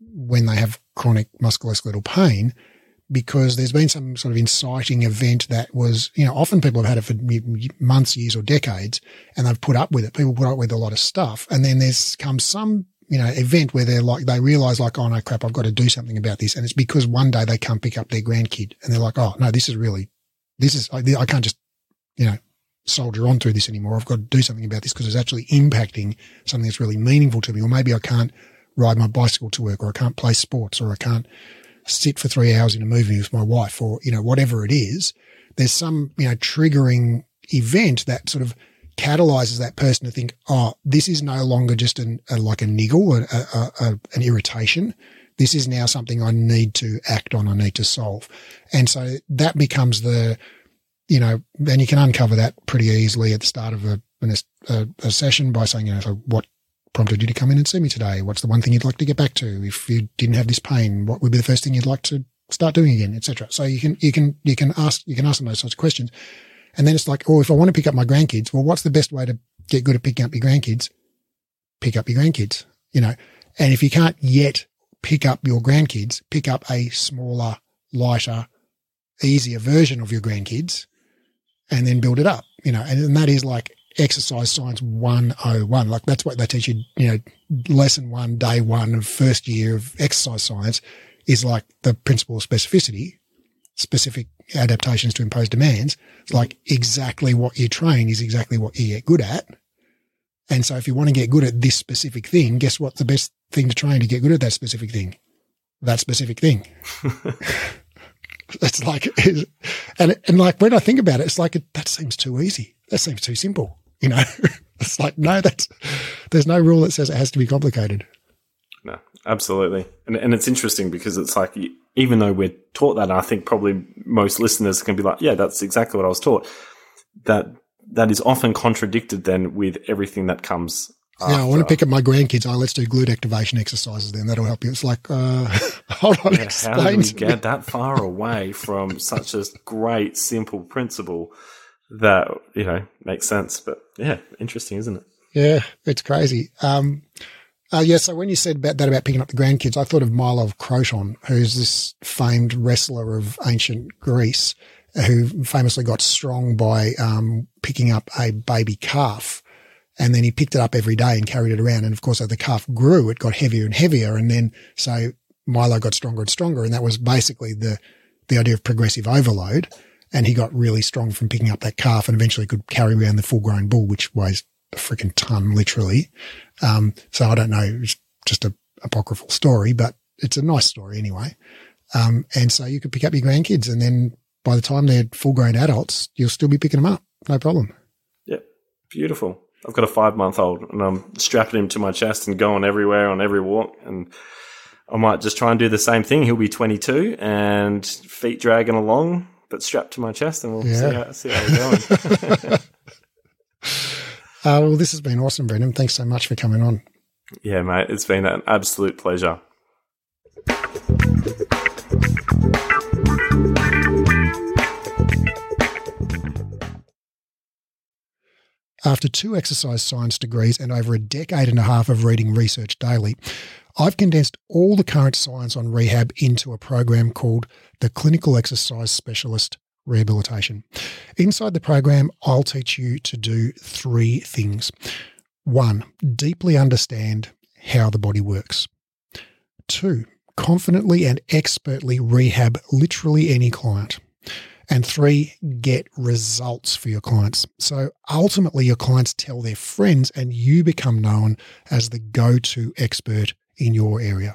when they have chronic musculoskeletal pain because there's been some sort of inciting event that was, you know, often people have had it for months, years or decades and they've put up with it. People put up with a lot of stuff. And then there's come some, you know, event where they're like, they realize like, oh no crap, I've got to do something about this. And it's because one day they come pick up their grandkid and they're like, oh no, this is really, this is, I, I can't just you know, soldier on through this anymore. I've got to do something about this because it's actually impacting something that's really meaningful to me. Or maybe I can't ride my bicycle to work or I can't play sports or I can't sit for three hours in a movie with my wife or, you know, whatever it is. There's some, you know, triggering event that sort of catalyzes that person to think, oh, this is no longer just an, a, like a niggle, a, a, an irritation. This is now something I need to act on. I need to solve. And so that becomes the, you know, and you can uncover that pretty easily at the start of a, a, a session by saying, you know, so what prompted you to come in and see me today? What's the one thing you'd like to get back to? If you didn't have this pain, what would be the first thing you'd like to start doing again, etc. So you can, you can, you can ask, you can ask them those sorts of questions. And then it's like, oh, if I want to pick up my grandkids, well, what's the best way to get good at picking up your grandkids? Pick up your grandkids, you know, and if you can't yet pick up your grandkids, pick up a smaller, lighter, easier version of your grandkids and then build it up, you know, and, and that is like exercise science 101. Like that's what they teach you, you know, lesson one, day one of first year of exercise science is like the principle of specificity, specific adaptations to impose demands. It's like exactly what you train is exactly what you get good at. And so if you want to get good at this specific thing, guess what? The best thing to train to get good at that specific thing, that specific thing. it's like, and, and like when I think about it, it's like, that seems too easy. That seems too simple. You know, it's like, no, that's, there's no rule that says it has to be complicated. No, absolutely. And, and it's interesting because it's like, even though we're taught that, I think probably most listeners can be like, yeah, that's exactly what I was taught. That, that is often contradicted then with everything that comes yeah, I want to pick up my grandkids. Oh, let's do glute activation exercises. Then that'll help you. It's like, uh, hold on, yeah, how did we get that far away from such a great, simple principle that you know makes sense? But yeah, interesting, isn't it? Yeah, it's crazy. Um, uh, yeah, so when you said about that about picking up the grandkids, I thought of Milo of Croton, who's this famed wrestler of ancient Greece, who famously got strong by um, picking up a baby calf and then he picked it up every day and carried it around. And of course, as the calf grew, it got heavier and heavier. And then so Milo got stronger and stronger. And that was basically the, the idea of progressive overload. And he got really strong from picking up that calf and eventually could carry around the full grown bull, which weighs a freaking ton, literally. Um, so I don't know. It's just a apocryphal story, but it's a nice story anyway. Um, and so you could pick up your grandkids and then by the time they're full grown adults, you'll still be picking them up. No problem. Yep. Beautiful. I've got a five month old and I'm strapping him to my chest and going everywhere on every walk. And I might just try and do the same thing. He'll be 22 and feet dragging along, but strapped to my chest and we'll yeah. see, how, see how we're going. uh, well, this has been awesome, Brendan. Thanks so much for coming on. Yeah, mate. It's been an absolute pleasure. After two exercise science degrees and over a decade and a half of reading research daily, I've condensed all the current science on rehab into a program called the Clinical Exercise Specialist Rehabilitation. Inside the program, I'll teach you to do three things. One, deeply understand how the body works. Two, confidently and expertly rehab literally any client. And three, get results for your clients. So ultimately, your clients tell their friends, and you become known as the go to expert in your area.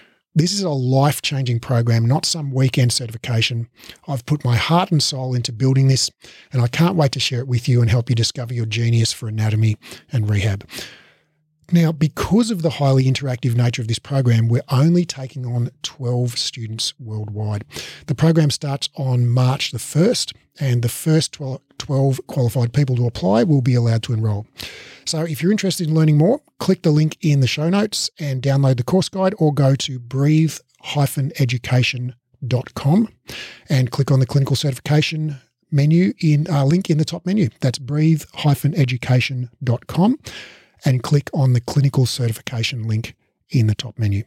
This is a life changing program, not some weekend certification. I've put my heart and soul into building this, and I can't wait to share it with you and help you discover your genius for anatomy and rehab. Now, because of the highly interactive nature of this program, we're only taking on 12 students worldwide. The program starts on March the 1st, and the first 12 qualified people to apply will be allowed to enroll. So, if you're interested in learning more, click the link in the show notes and download the course guide or go to breathe education.com and click on the clinical certification menu in uh, link in the top menu. That's breathe-education.com and click on the clinical certification link in the top menu.